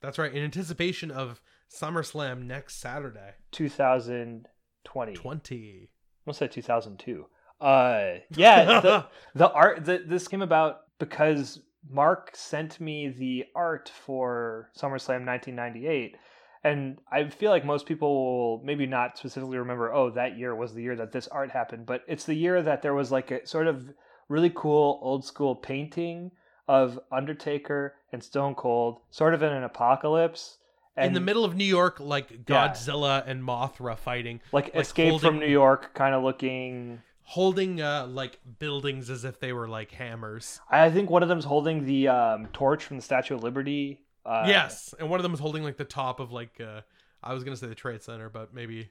That's right, in anticipation of SummerSlam next Saturday, 2020. 20. I'll say 2002. Uh, yeah, the, the art. The, this came about because Mark sent me the art for SummerSlam 1998, and I feel like most people will maybe not specifically remember. Oh, that year was the year that this art happened, but it's the year that there was like a sort of really cool old school painting of Undertaker and Stone Cold, sort of in an apocalypse. And in the middle of New York, like Yeah. Godzilla and Mothra fighting, like, like, Escape from New York, kind of looking holding uh like buildings as if they were like hammers. I think one of them's holding the um, torch from the Statue of Liberty. Uh, yes, and one of them is holding like the top of like uh I was gonna say the Trade Center, but maybe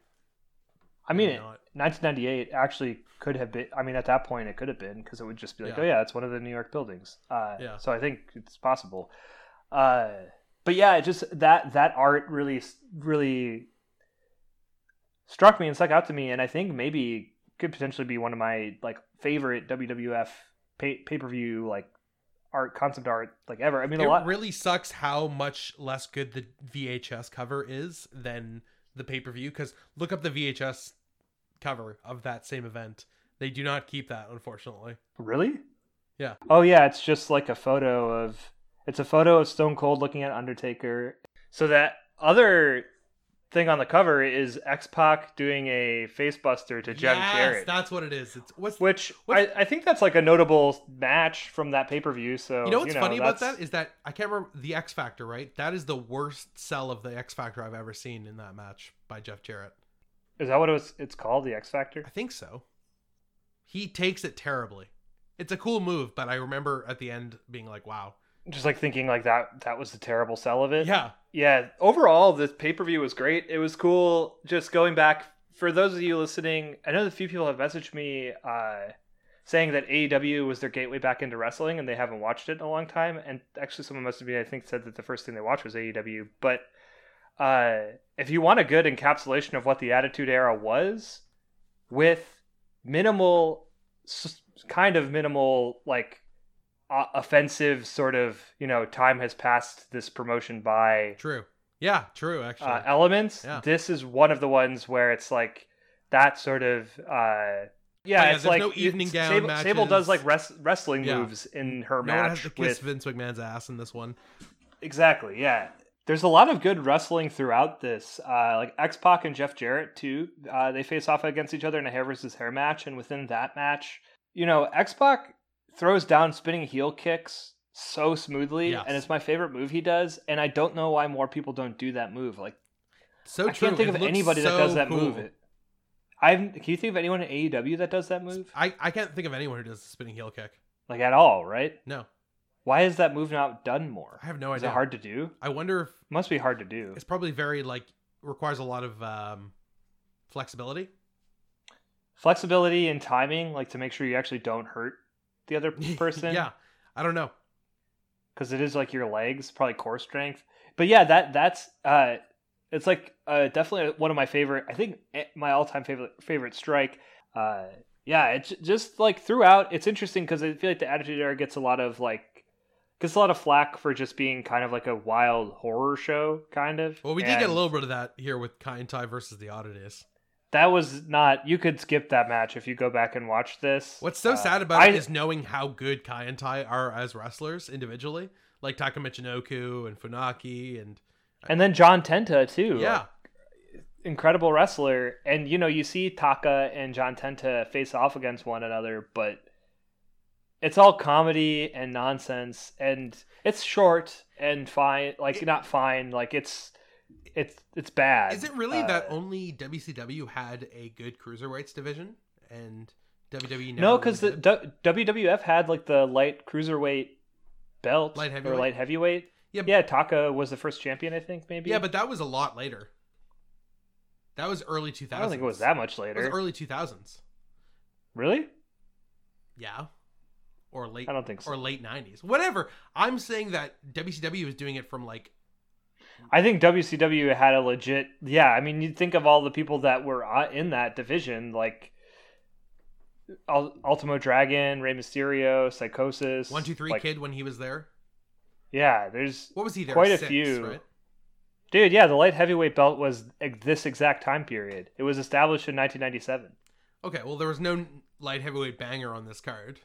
I mean, it, 1998 actually could have been. I mean, at that point, it could have been because it would just be like, Yeah. oh yeah, it's one of the New York buildings. Uh, Yeah. So I think it's possible. Uh, but yeah, it just that that art really really struck me and stuck out to me, and I think maybe could potentially be one of my like favorite WWF pay pay per view like art concept art like ever. I mean, a it lot. really sucks how much less good the VHS cover is than the pay per view. Because look up the VHS cover of that same event. They do not keep that, unfortunately. Really? Yeah. Oh yeah, it's just like a photo of it's a photo of Stone Cold looking at Undertaker. So that other thing on the cover is X Pac doing a facebuster to Jeff yes, Jarrett. that's what it is. It's what's which I, what's- I think that's like a notable match from that pay per view. So you know what's funny about that is that I can't remember the X Factor, right? That is the worst sell of the X Factor I've ever seen in that match by Jeff Jarrett. Is that what it was? It's called the X Factor. I think so. He takes it terribly. It's a cool move, but I remember at the end being like, "Wow, Just like thinking like that that was the terrible sell of it. yeah, yeah overall this pay-per-view was great. It was cool. Just going back for those of you listening i know that a few people have messaged me uh, saying that aew was their gateway back into wrestling and they haven't watched it in a long time. And actually someone must have been i think said that the first thing they watched was aew but uh, if you want a good encapsulation of what the attitude era was with minimal kind of minimal like offensive sort of you know time has passed this promotion by true, yeah, true." Actually, uh, elements. Yeah. This is one of the ones where it's like that sort of. Uh, yeah, Oh, yeah, it's like no evening gown Sable, Sable does like res- wrestling Yeah. moves in her no one match to kiss with Vince McMahon's ass in this one. exactly. Yeah, there's a lot of good wrestling throughout this. Uh, like X Pac and Jeff Jarrett too. Uh, they face off against each other in a hair versus hair match, and within that match, you know, X Pac throws down spinning heel kicks so smoothly, Yes. and it's my favorite move he does. And I don't know why more people don't do that move. Like. So true. I true. can't think It of anybody that does that cool. move. I can you think of anyone in AEW that does that move? I I can't think of anyone who does the spinning heel kick. Like at all, right? No, Why is that move not done more? I have no Is idea. it hard to do? I wonder if Must be hard to do. it's probably very like requires a lot of um, flexibility. Flexibility and timing, like to make sure you actually don't hurt the other person. yeah, I don't know. because it is like your legs, probably core strength. But yeah, that that's uh, it's like uh, definitely one of my favorite. I think eh, my all-time favorite favorite strike. Uh, yeah, it's just like throughout. It's interesting because I feel like the Attitude Era gets a lot of like gets a lot of flack for just being kind of like a wild horror show, kind of. Well, we did get a little bit of that here with Kaientai versus the Oddities. That was not. You could skip that match if you go back and watch this. What's so Uh, sad about I- it is knowing how good Kaientai are as wrestlers individually, like Taka Michinoku and Funaki, and and then John Tenta too. yeah, incredible wrestler and you know you see taka and john tenta face off against one another but it's all comedy and nonsense and it's short and fine like not fine like it's it's it's bad is it really Uh, that only WCW had a good cruiserweights division and WWE? Never no because the? D- wwf had like the light cruiserweight belt Light or light heavyweight Yeah, yeah taka was the first champion i think maybe yeah, but that was a lot later. That was early 2000s. i don't think it was that much later. It was early 2000s. really Yeah. or late I don't think so. or late 90s. Whatever. I'm saying that WCW is doing it from like I think WCW had a legit. Yeah, I mean, you think of all the people that were uh, in that division, like Ul- Ultimo Dragon, Rey Mysterio, Psicosis, 123 like, kid when he was there. Yeah, there's What was he there? Quite a Six, few. right? dude. Yeah, the light heavyweight belt was this exact time period. It was established in 1997. Okay, well there was no light heavyweight banger on this card.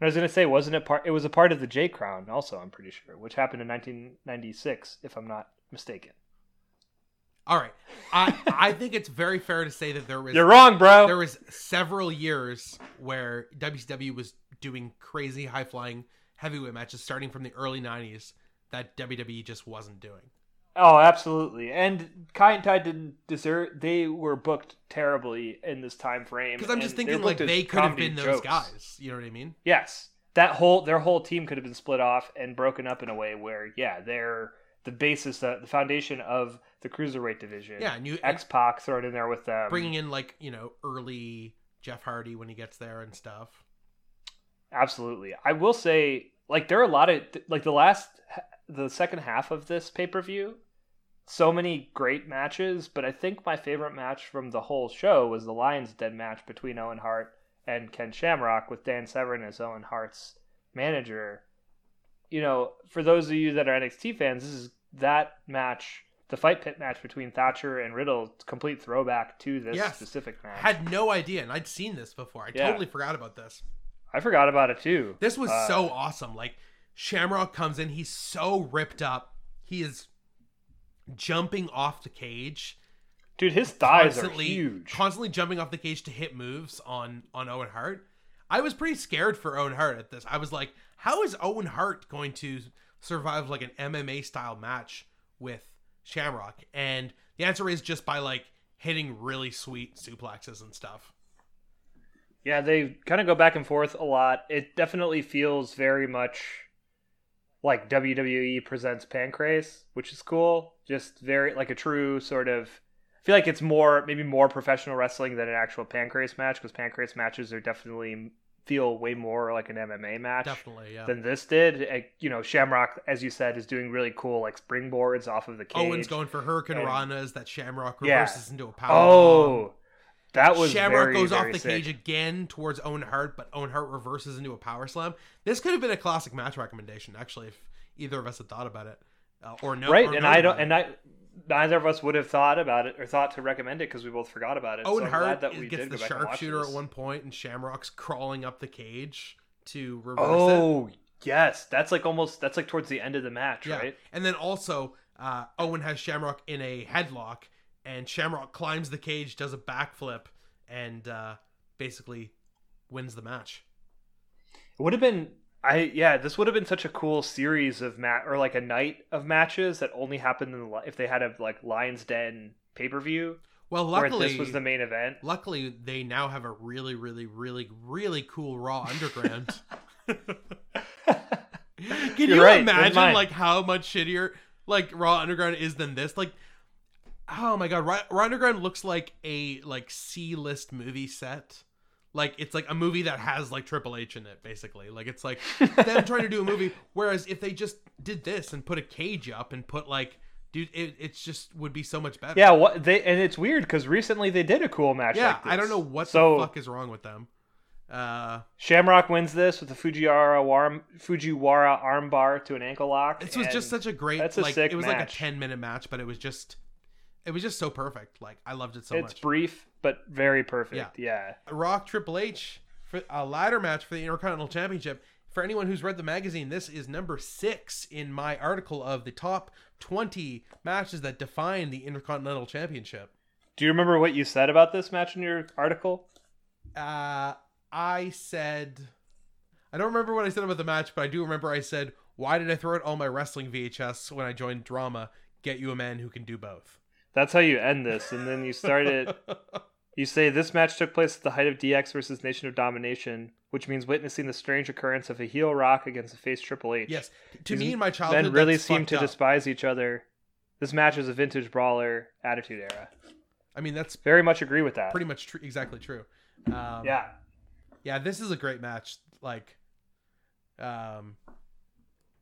I was gonna say, wasn't it part? It was a part of the J Crown, also. I'm pretty sure, which happened in 1996, if I'm not mistaken. All right. I I think it's very fair to say that there was You're wrong, bro. there was several years where WCW was doing crazy high flying heavyweight matches starting from the early 90s that WWE just wasn't doing. Oh, absolutely. And Kaientai didn't deserve. They were booked terribly in this time frame. Because I'm just thinking like they could have been those jokes. guys. You know what I mean? Yes, that whole their whole team could have been split off and broken up in a way where, yeah, they're the basis, the, the foundation of the cruiserweight division. Yeah, and you X Pac thrown in there with them. bringing in like you know early Jeff Hardy when he gets there and stuff. Absolutely. I will say, like, there are a lot of like the last, the second half of this pay per view. So many great matches, but I think my favorite match from the whole show was the Lions Den match between Owen Hart and Ken Shamrock with Dan Severn as Owen Hart's manager. You know, for those of you that are NXT fans, this is that match, the fight pit match between Thatcher and Riddle, complete throwback to this Yes. specific match. Had no idea, and I'd seen this before. I Yeah. totally forgot about this. I forgot about it too. This was Uh, so awesome. Like Shamrock comes in, he's so ripped up. He is jumping off the cage, Dude, his thighs are huge. constantly jumping off the cage to hit moves on on Owen Hart. I was pretty scared for Owen Hart at this. I was like, how is Owen Hart going to survive like an MMA style match with Shamrock? And the answer is just by like hitting really sweet suplexes and stuff. Yeah, they kind of go back and forth a lot. It definitely feels very much like WWE presents Pancrase, which is cool. Just very like a true sort of. I feel like it's more maybe more professional wrestling than an actual Pancrase match because Pancrase matches are definitely feel way more like an MMA match Definitely, yeah. than this did. You know, Shamrock, as you said, is doing really cool like springboards off of the cage. Owen's going for Hurricane and- Ranas that Shamrock Yeah. reverses into a power. Oh, that was Shamrock very, goes off the sick. cage again towards Owen Hart, but Owen Hart reverses into a power slam. This could have been a classic match recommendation, actually, if either of us had thought about it, uh, or no. right or and i don't it. and i neither of us would have thought about it or thought to recommend it because we both forgot about it. Owen so Hart that we gets did the go back and watch sharpshooter at one point, and Shamrock's crawling up the cage to reverse it. oh yes. That's like almost that's like towards the end of the match Yeah, right? And then also uh, Owen has Shamrock in a headlock, and Shamrock climbs the cage, does a backflip, and uh, basically wins the match. it would have been i yeah this would have been such a cool series of mat or like a night of matches that only happened in the li- if they had a like lions den pay-per-view Well, luckily, this was the main event luckily they now have a really, really, really, really cool Raw Underground. Can You're you right, imagine like how much shittier like Raw Underground is than this? Like, oh my god, Raw, Raw Underground looks like a like C list movie set. Like it's like a movie that has like Triple H in it, basically. Like it's like them trying to do a movie. Whereas if they just did this and put a cage up and put like, dude, it it's just would be so much better. yeah what they and it's weird because recently they did a cool match yeah. like this. I don't know what so the fuck is wrong with them. Uh, Shamrock wins this with a Fujiwara arm, Fujiwara armbar to an ankle lock. this was just such a great that's a like sick it was like a 10 minute match but it was just it was just so perfect like i loved it so it's much It's brief but very perfect. Yeah. yeah. rock triple h for a ladder match for the intercontinental championship for anyone who's read the magazine this is number six in my article of the top 20 matches that define the intercontinental championship Do you remember what you said about this match in your article? uh i said i don't remember what i said about the match but i do remember i said why did i throw out all my wrestling vhs when i joined drama get you a man who can do both That's how you end this, and then you started. you say this match took place at the height of DX versus Nation of Domination, which means witnessing the strange occurrence of a heel Rock against a face Triple H. Yes, to These me in my childhood, men really seem to up. despise each other. This match is a vintage brawler attitude era. I mean, that's Very much agree with that. pretty much tr- exactly true. Um, yeah. yeah. This is a great match. Like, Um,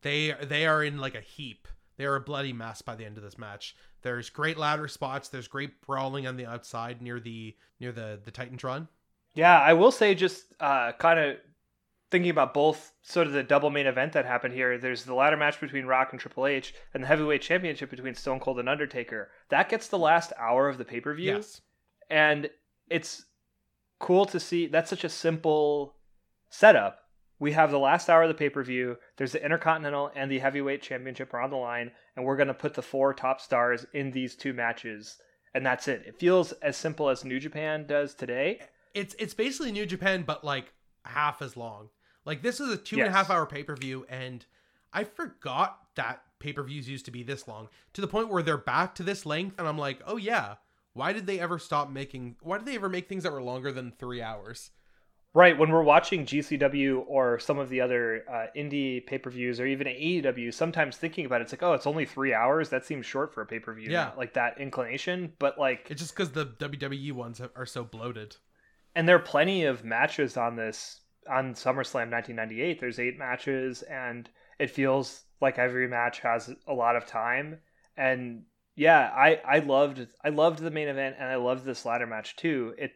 they they are in like a heap. They are a bloody mess by the end of this match. There's great ladder spots. There's great brawling on the outside near the near the the Titantron. Yeah, I will say just uh, kind of thinking about both sort of the double main event that happened here. There's the ladder match between Rock and Triple H, and the heavyweight championship between Stone Cold and Undertaker. That gets the last hour of the pay per view, Yes. and it's cool to see. That's such a simple setup. We have the last hour of the pay per view. There's the Intercontinental and the Heavyweight Championship are on the line, and we're going to put the four top stars in these two matches, and that's it. It feels as simple as New Japan does today. It's it's basically New Japan, but like half as long. Like this is a two and a half hour pay per view, and I forgot that pay per views used to be this long to the point where they're back to this length, and I'm like, oh yeah, why did they ever stop making? Why did they ever make things that were longer than three hours? Right, when we're watching GCW or some of the other uh, indie pay per views or even AEW, sometimes thinking about it, it's like, oh, it's only three hours. That seems short for a pay per view. Yeah. like that inclination. But like, It's just because the WWE ones are so bloated. and there are plenty of matches on this on SummerSlam 1998. There's eight matches, and it feels like every match has a lot of time. And yeah, I I loved I loved the main event, and I loved this ladder match too. It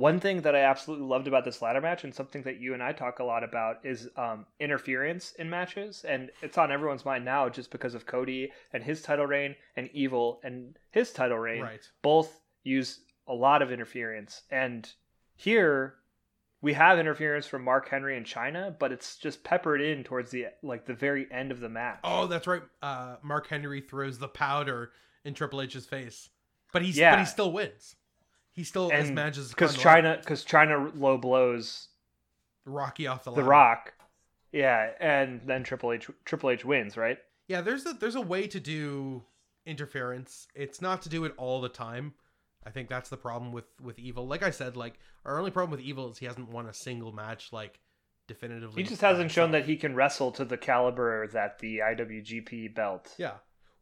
one thing that I absolutely loved about this ladder match, and something that you and I talk a lot about, is um, interference in matches, and it's on everyone's mind now just because of Cody and his title reign, and Evil and his title reign Right. both use a lot of interference. And here we have interference from Mark Henry and Chyna, but it's just peppered in towards the like the very end of the match. Oh, that's right. Uh, Mark Henry throws the powder in Triple H's face, but he's Yeah. but he still wins. He still and manages because Chyna because Chyna low blows Rocky off the the. Rock, yeah, and then Triple H Triple H wins, right? Yeah, there's a there's a way to do interference. It's not to do it all the time. I think that's the problem with with Evil. Like I said, like our only problem with Evil is he hasn't won a single match like definitively. He just hasn't shown that he can wrestle to the caliber that the IWGP belt. Yeah,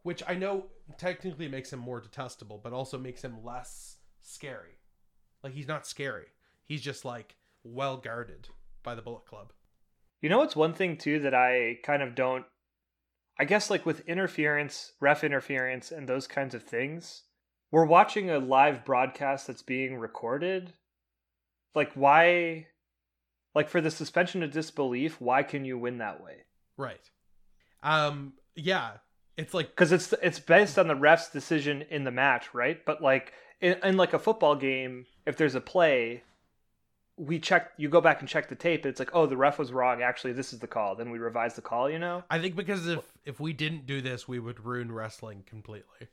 which I know technically makes him more detestable, but also makes him less scary. Like he's not scary. He's just like well guarded by the Bullet Club. You know what's one thing too that I kind of don't I guess like with interference, ref interference and those kinds of things, we're watching a live broadcast that's being recorded. Like why like for the suspension of disbelief, why can you win that way? Right. Um. Yeah. It's like Cuz it's it's based on the ref's decision in the match, right? But like in, in like a football game, if there's a play, we check you go back and check the tape, it's like, "Oh, the ref was wrong. Actually, this is the call." Then we revise the call, you know? I think because if if we didn't do this, we would ruin wrestling completely.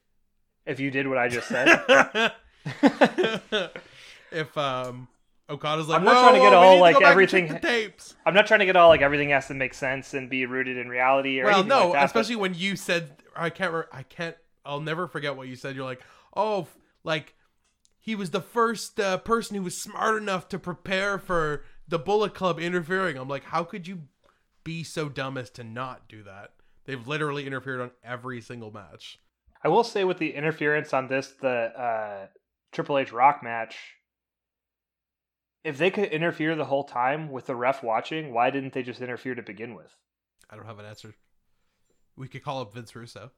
If you did what I just said. if um Okada's like, I'm not trying to get whoa, all, like, go back and everything- tapes. I'm not trying to get all like everything has to make sense and be rooted in reality or Well, no, like that, but- especially when you said, I can't, re- I can't, I'll never forget what you said. You're like, oh, f- like he was the first uh, person who was smart enough to prepare for the Bullet Club interfering. I'm like, how could you be so dumb as to not do that? They've literally interfered on every single match. I will say with the interference on this, the uh, Triple H Rock match, if they could interfere the whole time with the ref watching, why didn't they just interfere to begin with? I don't have an answer. We could call up Vince Russo.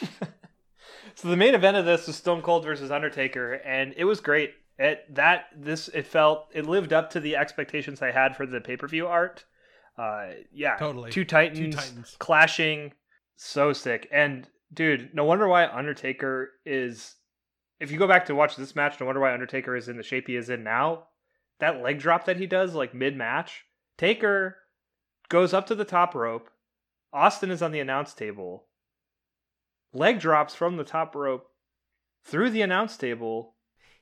so the main event of this was Stone Cold versus Undertaker, and it was great. It that this it felt it lived up to the expectations I had for the pay per view art. Uh, yeah, Totally. Two titans, Two Titans. clashing, so sick. And dude, no wonder why Undertaker is. If you go back to watch this match, no wonder why Undertaker is in the shape he is in now. That leg drop that he does, like mid match, Taker goes up to the top rope. Austin is on the announce table. Leg drops from the top rope through the announce table.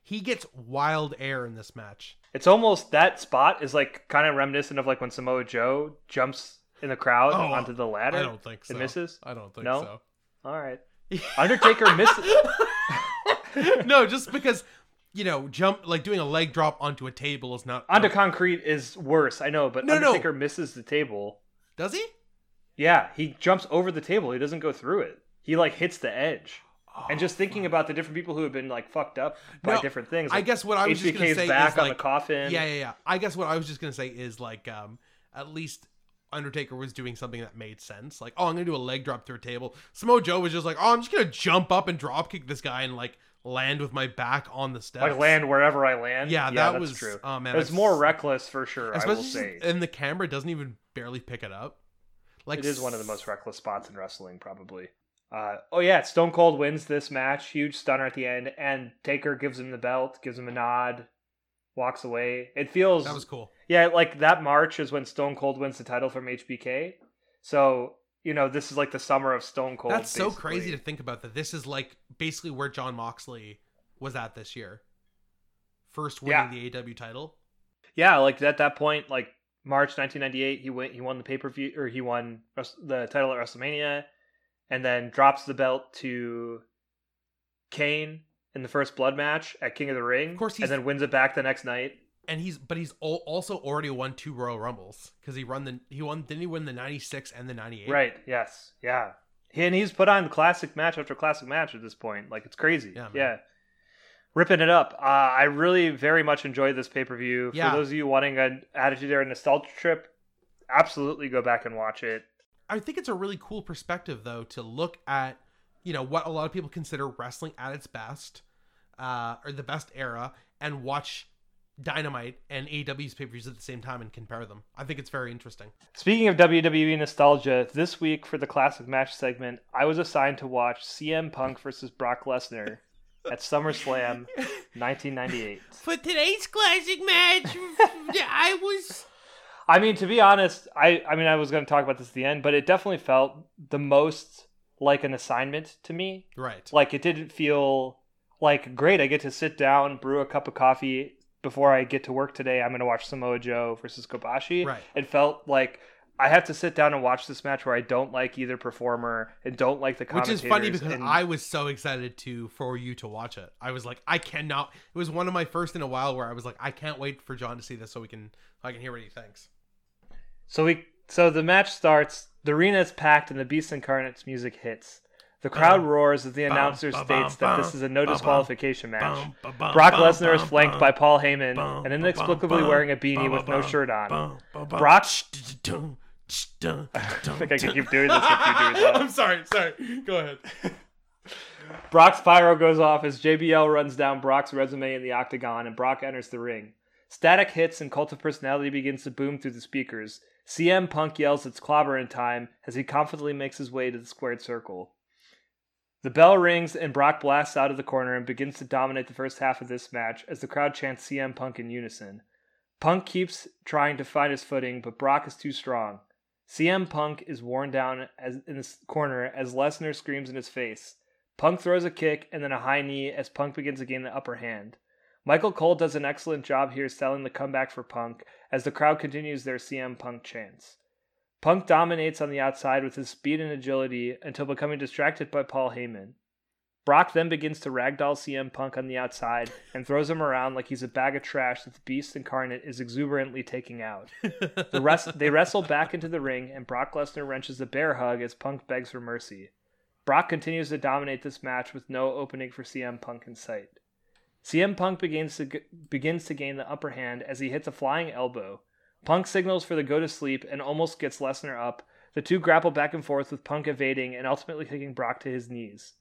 He gets wild air in this match. It's almost that spot is like kind of reminiscent of like when Samoa Joe jumps in the crowd Oh, onto the ladder. I don't think so. It misses. I don't think No? so. All right. Undertaker misses. no, just because you know, jump like doing a leg drop onto a table is not Onto concrete is worse, I know, but No, no. Undertaker misses the table. Does he? Yeah, he jumps over the table. He doesn't go through it. He like hits the edge. and just thinking about the different people who have been like fucked up by Oh, No, different things. I guess what I was just gonna say back is on like, the coffin. yeah, yeah, yeah. I guess what I was just gonna say is like, um, at least Undertaker was doing something that made sense. Like, oh, I'm gonna do a leg drop through a table. Samoa Joe was just like, oh, I'm just gonna jump up and drop kick this guy and like land with my back on the steps. Like land wherever I land. Yeah, yeah that was true. Oh man, it was more reckless for sure. I will say and the camera doesn't even barely pick it up. Like it is one of the most reckless spots in wrestling, probably. Uh, oh yeah, Stone Cold wins this match, huge stunner at the end, and Taker gives him the belt, gives him a nod, walks away. It feels That was cool. yeah, like that March is when Stone Cold wins the title from HBK. So you know this is like the summer of Stone Cold. That's so crazy to think about. That this is like basically where Jon Moxley was at this year, first winning the AEW title. yeah, like at that point, like March 1998, he went, he won the pay per view, or he won the title at WrestleMania, and then drops the belt to Kane in the first Blood match at King of the Ring. Of course he's- and then wins it back the next night. and he's but he's also already won two Royal Rumbles because he run the he won didn't he win the '96 and the '98 Right? Yes. Yeah. He, and he's put on classic match after classic match at this point. Like it's crazy. Yeah, Yeah. Ripping it up. Uh, I really very much enjoyed this pay per view. Yeah. For those of you wanting an attitude era nostalgia trip, absolutely go back and watch it. I think it's a really cool perspective though to look at you know what a lot of people consider wrestling at its best, uh, or the best era, and watch Dynamite and AEW's pay per views at the same time and compare them. I think it's very interesting. Speaking of WWE nostalgia, this week for the classic match segment, I was assigned to watch CM Punk versus Brock Lesnar at SummerSlam 1998. For today's classic match, I was I mean, to be honest, I I mean I was going to talk about this at the end, but it definitely felt the most like an assignment to me. right. Like it didn't feel like great. I get to sit down, brew a cup of coffee before I get to work today. I'm going to watch Samoa Joe versus Kobashi. Right. It felt like I have to sit down and watch this match where I don't like either performer and don't like the Which is funny because and- I was so excited to for you to watch it. I was like, I cannot. It was one of my first in a while where I was like, I can't wait for John to see this so we can I can hear what he thinks. So we so the match starts. The arena is packed and the Beast Incarnate's music hits. The crowd Bum, roars as the announcer bum, states bum, that this is a no disqualification match. Brock Lesnar is flanked by Paul Heyman and inexplicably wearing a beanie with no shirt on. Brock- I think I can keep doing this if you do it. I'm sorry, sorry. Go ahead. Brock's pyro goes off as JBL runs down Brock's resume in the octagon and Brock enters the ring. Static hits and Cult of Personality begins to boom through the speakers. CM Punk yells it's clobberin' time as he confidently makes his way to the squared circle. The bell rings and Brock blasts out of the corner and begins to dominate the first half of this match as the crowd chants CM Punk in unison. Punk keeps trying to find his footing, but Brock is too strong. CM Punk is worn down as in the corner as Lesnar screams in his face. Punk throws a kick and then a high knee as Punk begins to gain the upper hand. Michael Cole does an excellent job here selling the comeback for Punk as the crowd continues their CM Punk chants. Punk dominates on the outside with his speed and agility until becoming distracted by Paul Heyman. Brock then begins to ragdoll CM Punk on the outside and throws him around like he's a bag of trash that the Beast Incarnate is exuberantly taking out. The rest they wrestle back into the ring and Brock Lesnar wrenches a bear hug as Punk begs for mercy. Brock continues to dominate this match with no opening for CM Punk in sight. CM Punk begins to begins to gain the upper hand as he hits a flying elbow. Punk signals for the go to sleep and almost gets Lesnar up. The two grapple back and forth with Punk evading and ultimately kicking Brock to his knees.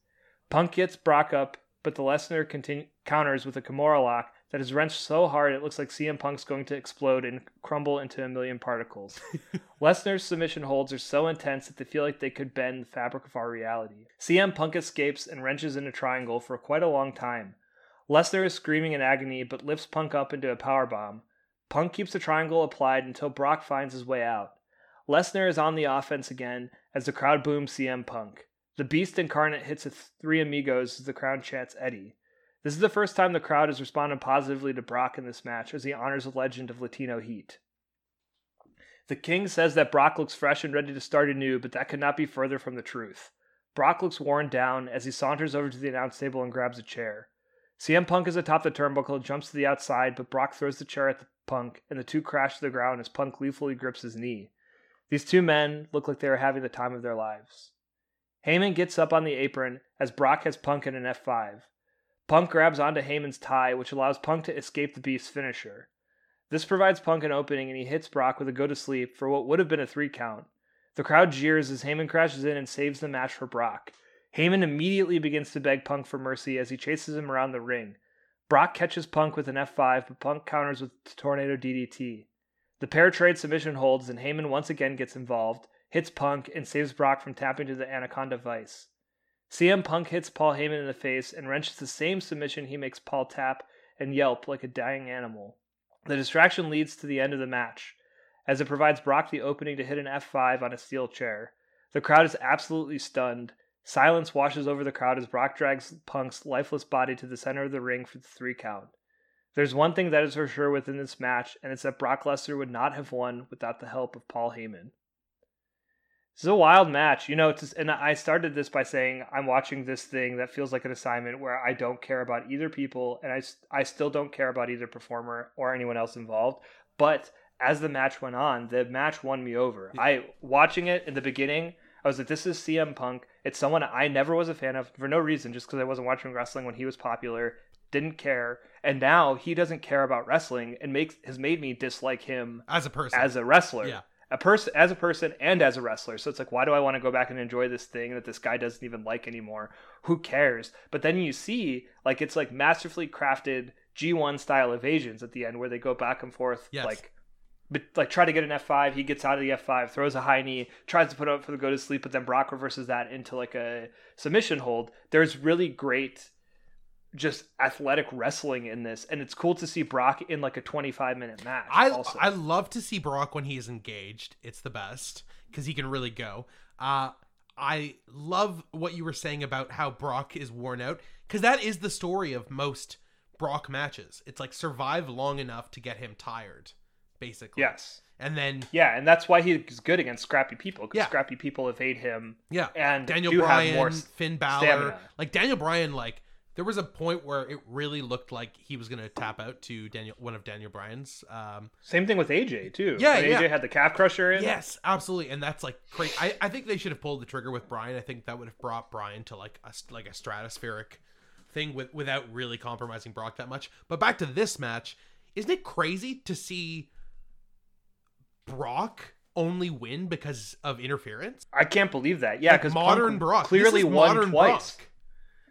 Punk gets Brock up, but the Lesnar continu- counters with a Kimura lock that is wrenched so hard it looks like CM Punk's going to explode and crumble into a million particles. Lesnar's submission holds are so intense that they feel like they could bend the fabric of our reality. CM Punk escapes and wrenches in a triangle for quite a long time. Lesnar is screaming in agony but lifts Punk up into a powerbomb. Punk keeps the triangle applied until Brock finds his way out. Lesnar is on the offense again as the crowd booms CM Punk. The Beast Incarnate hits a Three Amigos as the crowd chants Eddie. This is the first time the crowd has responded positively to Brock in this match as he honors a legend of Latino heat. The King says that Brock looks fresh and ready to start anew, but that could not be further from the truth. Brock looks worn down as he saunters over to the announce table and grabs a chair. CM Punk is atop the turnbuckle, jumps to the outside, but Brock throws the chair at the Punk, and the two crash to the ground as Punk gleefully grips his knee. These two men look like they are having the time of their lives. Heyman gets up on the apron as Brock has Punk in an F5. Punk grabs onto Heyman's tie, which allows Punk to escape the Beast's finisher. This provides Punk an opening and he hits Brock with a go to sleep for what would have been a three count. The crowd jeers as Heyman crashes in and saves the match for Brock. Heyman immediately begins to beg Punk for mercy as he chases him around the ring. Brock catches Punk with an F5, but Punk counters with the Tornado DDT. The pair trade submission holds, and Heyman once again gets involved, hits Punk, and saves Brock from tapping to the Anaconda Vice. CM Punk hits Paul Heyman in the face and wrenches the same submission he makes Paul tap and yelp like a dying animal. The distraction leads to the end of the match, as it provides Brock the opening to hit an F5 on a steel chair. The crowd is absolutely stunned. Silence washes over the crowd as Brock drags Punk's lifeless body to the center of the ring for the three count. There's one thing that is for sure within this match, and it's that Brock Lesnar would not have won without the help of Paul Heyman. This is a wild match, you know. It's and I started this by saying I'm watching this thing that feels like an assignment where I don't care about either people, and I I still don't care about either performer or anyone else involved. But as the match went on, the match won me over. I watching it in the beginning, I was like, this is CM Punk. It's someone I never was a fan of for no reason, just because I wasn't watching wrestling when he was popular. Didn't care, and now he doesn't care about wrestling, and makes has made me dislike him as a person, as a wrestler. Yeah a person as a person and as a wrestler. So it's like, why do I want to go back and enjoy this thing that this guy doesn't even like anymore? Who cares? But then you see, like, it's like masterfully crafted G1 style evasions at the end where they go back and forth, yes. like, but like try to get an F5. He gets out of the F5, throws a high knee, tries to put up for the go to sleep, but then Brock reverses that into like a submission hold. There's really great just athletic wrestling in this, and it's cool to see Brock in like a 25 minute match. I also. I love to see Brock when he's engaged. It's the best because he can really go. Uh, I love what you were saying about how Brock is worn out because that is the story of most Brock matches. It's like survive long enough to get him tired, basically. Yes. And then yeah, and that's why he's good against scrappy people because Yeah. scrappy people evade him. yeah, And Daniel Bryan, have more Finn Balor, stamina. like Daniel Bryan, like there was a point where it really looked like he was gonna tap out to Daniel, one of Daniel Bryan's. Um, Same thing with AJ too. Yeah, yeah. AJ had the calf crusher in. Yes, absolutely, and that's like crazy. I, I think they should have pulled the trigger with Bryan. I think that would have brought Bryan to like a like a stratospheric thing with without really compromising Brock that much. But back to this match, isn't it crazy to see Brock only win because of interference? I can't believe that. Yeah, Like, because modern Brock clearly is won modern twice. Brock.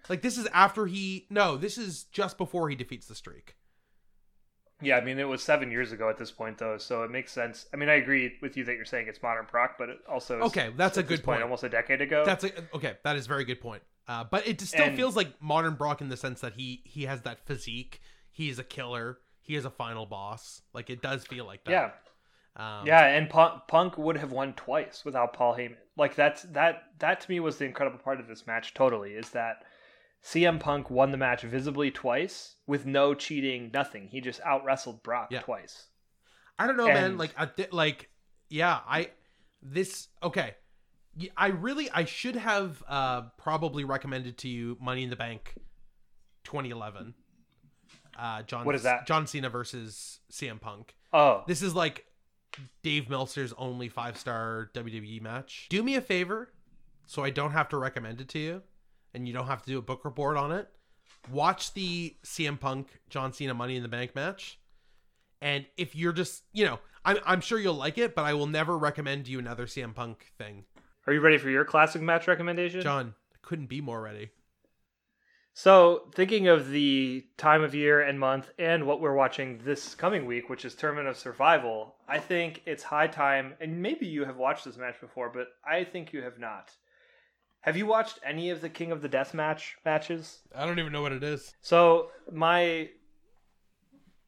Like this is after he no, this is just before he defeats the streak. Yeah, I mean it was seven years ago at this point though, so it makes sense. I mean, I agree with you that you're saying it's modern Brock, but it also is, Okay, that's a good point. Almost a decade ago. That's a, okay. That is a very good point. Uh, but it still And- feels like modern Brock in the sense that he he has that physique. He's a killer. He is a final boss. Like it does feel like that. yeah, Um, yeah, and Punk, Punk would have won twice without Paul Heyman. Like that's that that to me was the incredible part of this match. Totally is that CM Punk won the match visibly twice with no cheating, nothing. He just out wrestled Brock Yeah. twice. I don't know, man. Like I thi- like yeah. I this okay. I really I should have uh probably recommended to you Money in the Bank 2011. Uh, John. What is that? John Cena versus CM Punk. Oh, This is like Dave Meltzer's only five star WWE match. Do me a favor, so I don't have to recommend it to you, and you don't have to do a book report on it. Watch the CM Punk John Cena Money in the Bank match, and if you're just you know, I'm I'm sure you'll like it, but I will never recommend you another CM Punk thing. are you ready for your classic match recommendation? John, I couldn't be more ready. So, thinking of the time of year and month and what we're watching this coming week, which is Tournament of Survival, I think it's high time, and maybe you have watched this match before, but I think you have not. Have you watched any of the King of the Death match matches? I don't even know what it is. So, my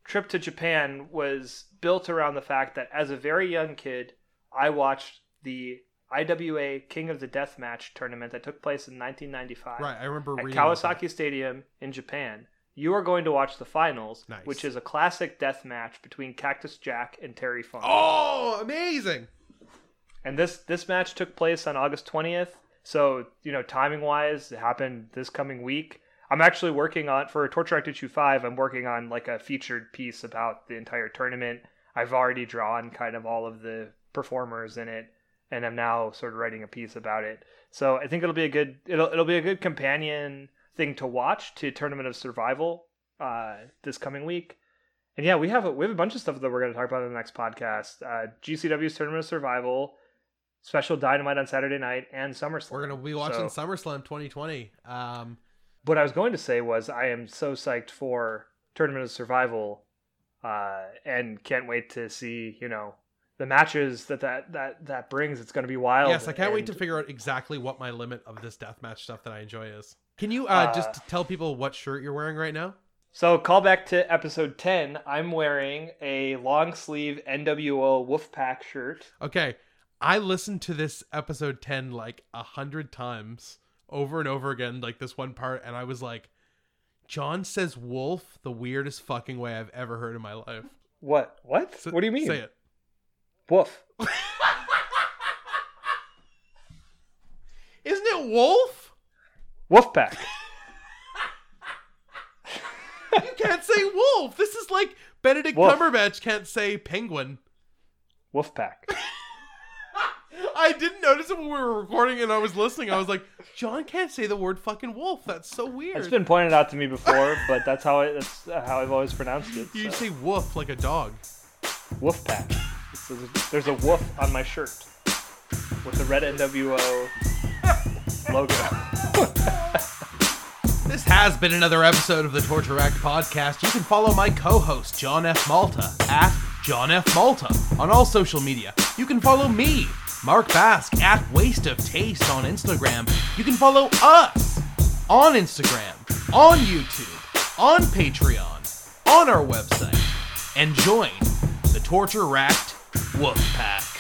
trip to Japan was built around the fact that as a very young kid, I watched the IWA King of the Death match tournament that took place in 1995 Right, I remember at reading about that. Kawasaki Stadium in Japan. You are going to watch the finals, Nice. which is a classic death match between Cactus Jack and Terry Funk. Oh, amazing! And this this match took place on August 20th. So, you know, timing wise, it happened this coming week. I'm actually working on for Torture Rack Issue 5, I'm working on like a featured piece about the entire tournament. I've already drawn kind of all of the performers in it and I'm now sort of writing a piece about it. So, I think it'll be a good it'll it'll be a good companion thing to watch to Tournament of Survival uh this coming week. and yeah, we have a, we have a bunch of stuff that we're going to talk about in the next podcast. Uh, GCW's Tournament of Survival, special Dynamite on Saturday night, and SummerSlam. We're gonna be watching So- SummerSlam 2020. Um, what I was going to say was I am so psyched for Tournament of Survival, uh, and can't wait to see you know the matches that that that that brings. It's going to be wild. yes, I can't wait to figure out exactly what my limit of this deathmatch stuff that I enjoy is. Can you uh, Uh, just tell people what shirt you're wearing right now? So call back to episode ten. I'm wearing a long sleeve NWO Wolfpack shirt. Okay, I listened to this episode 10 like a hundred times over and over again, like this one part, and I was like, John says wolf the weirdest fucking way I've ever heard in my life. What? What? So- what do you mean? Say it. Woof. Isn't it wolf? Wolfpack. You can't say wolf. This is like Benedict Wolf. Cumberbatch can't say penguin. Wolfpack. I didn't notice it when we were recording and I was listening. I was like, John can't say the word fucking wolf. That's so weird. It's been pointed out to me before, but that's how I that's how I've always pronounced it. you so. say woof like a dog. Wolfpack. There's- a wolf on my shirt with the red NWO logo. This has been another episode of the Torture Rack podcast. You can follow my co-host John F. Malta at John F. Malta on all social media. You can follow me, Mark Bass, at Waste of Taste on Instagram. You can follow us on Instagram, on YouTube, on Patreon, on our website, and join the Torture Racked Wolf Pack.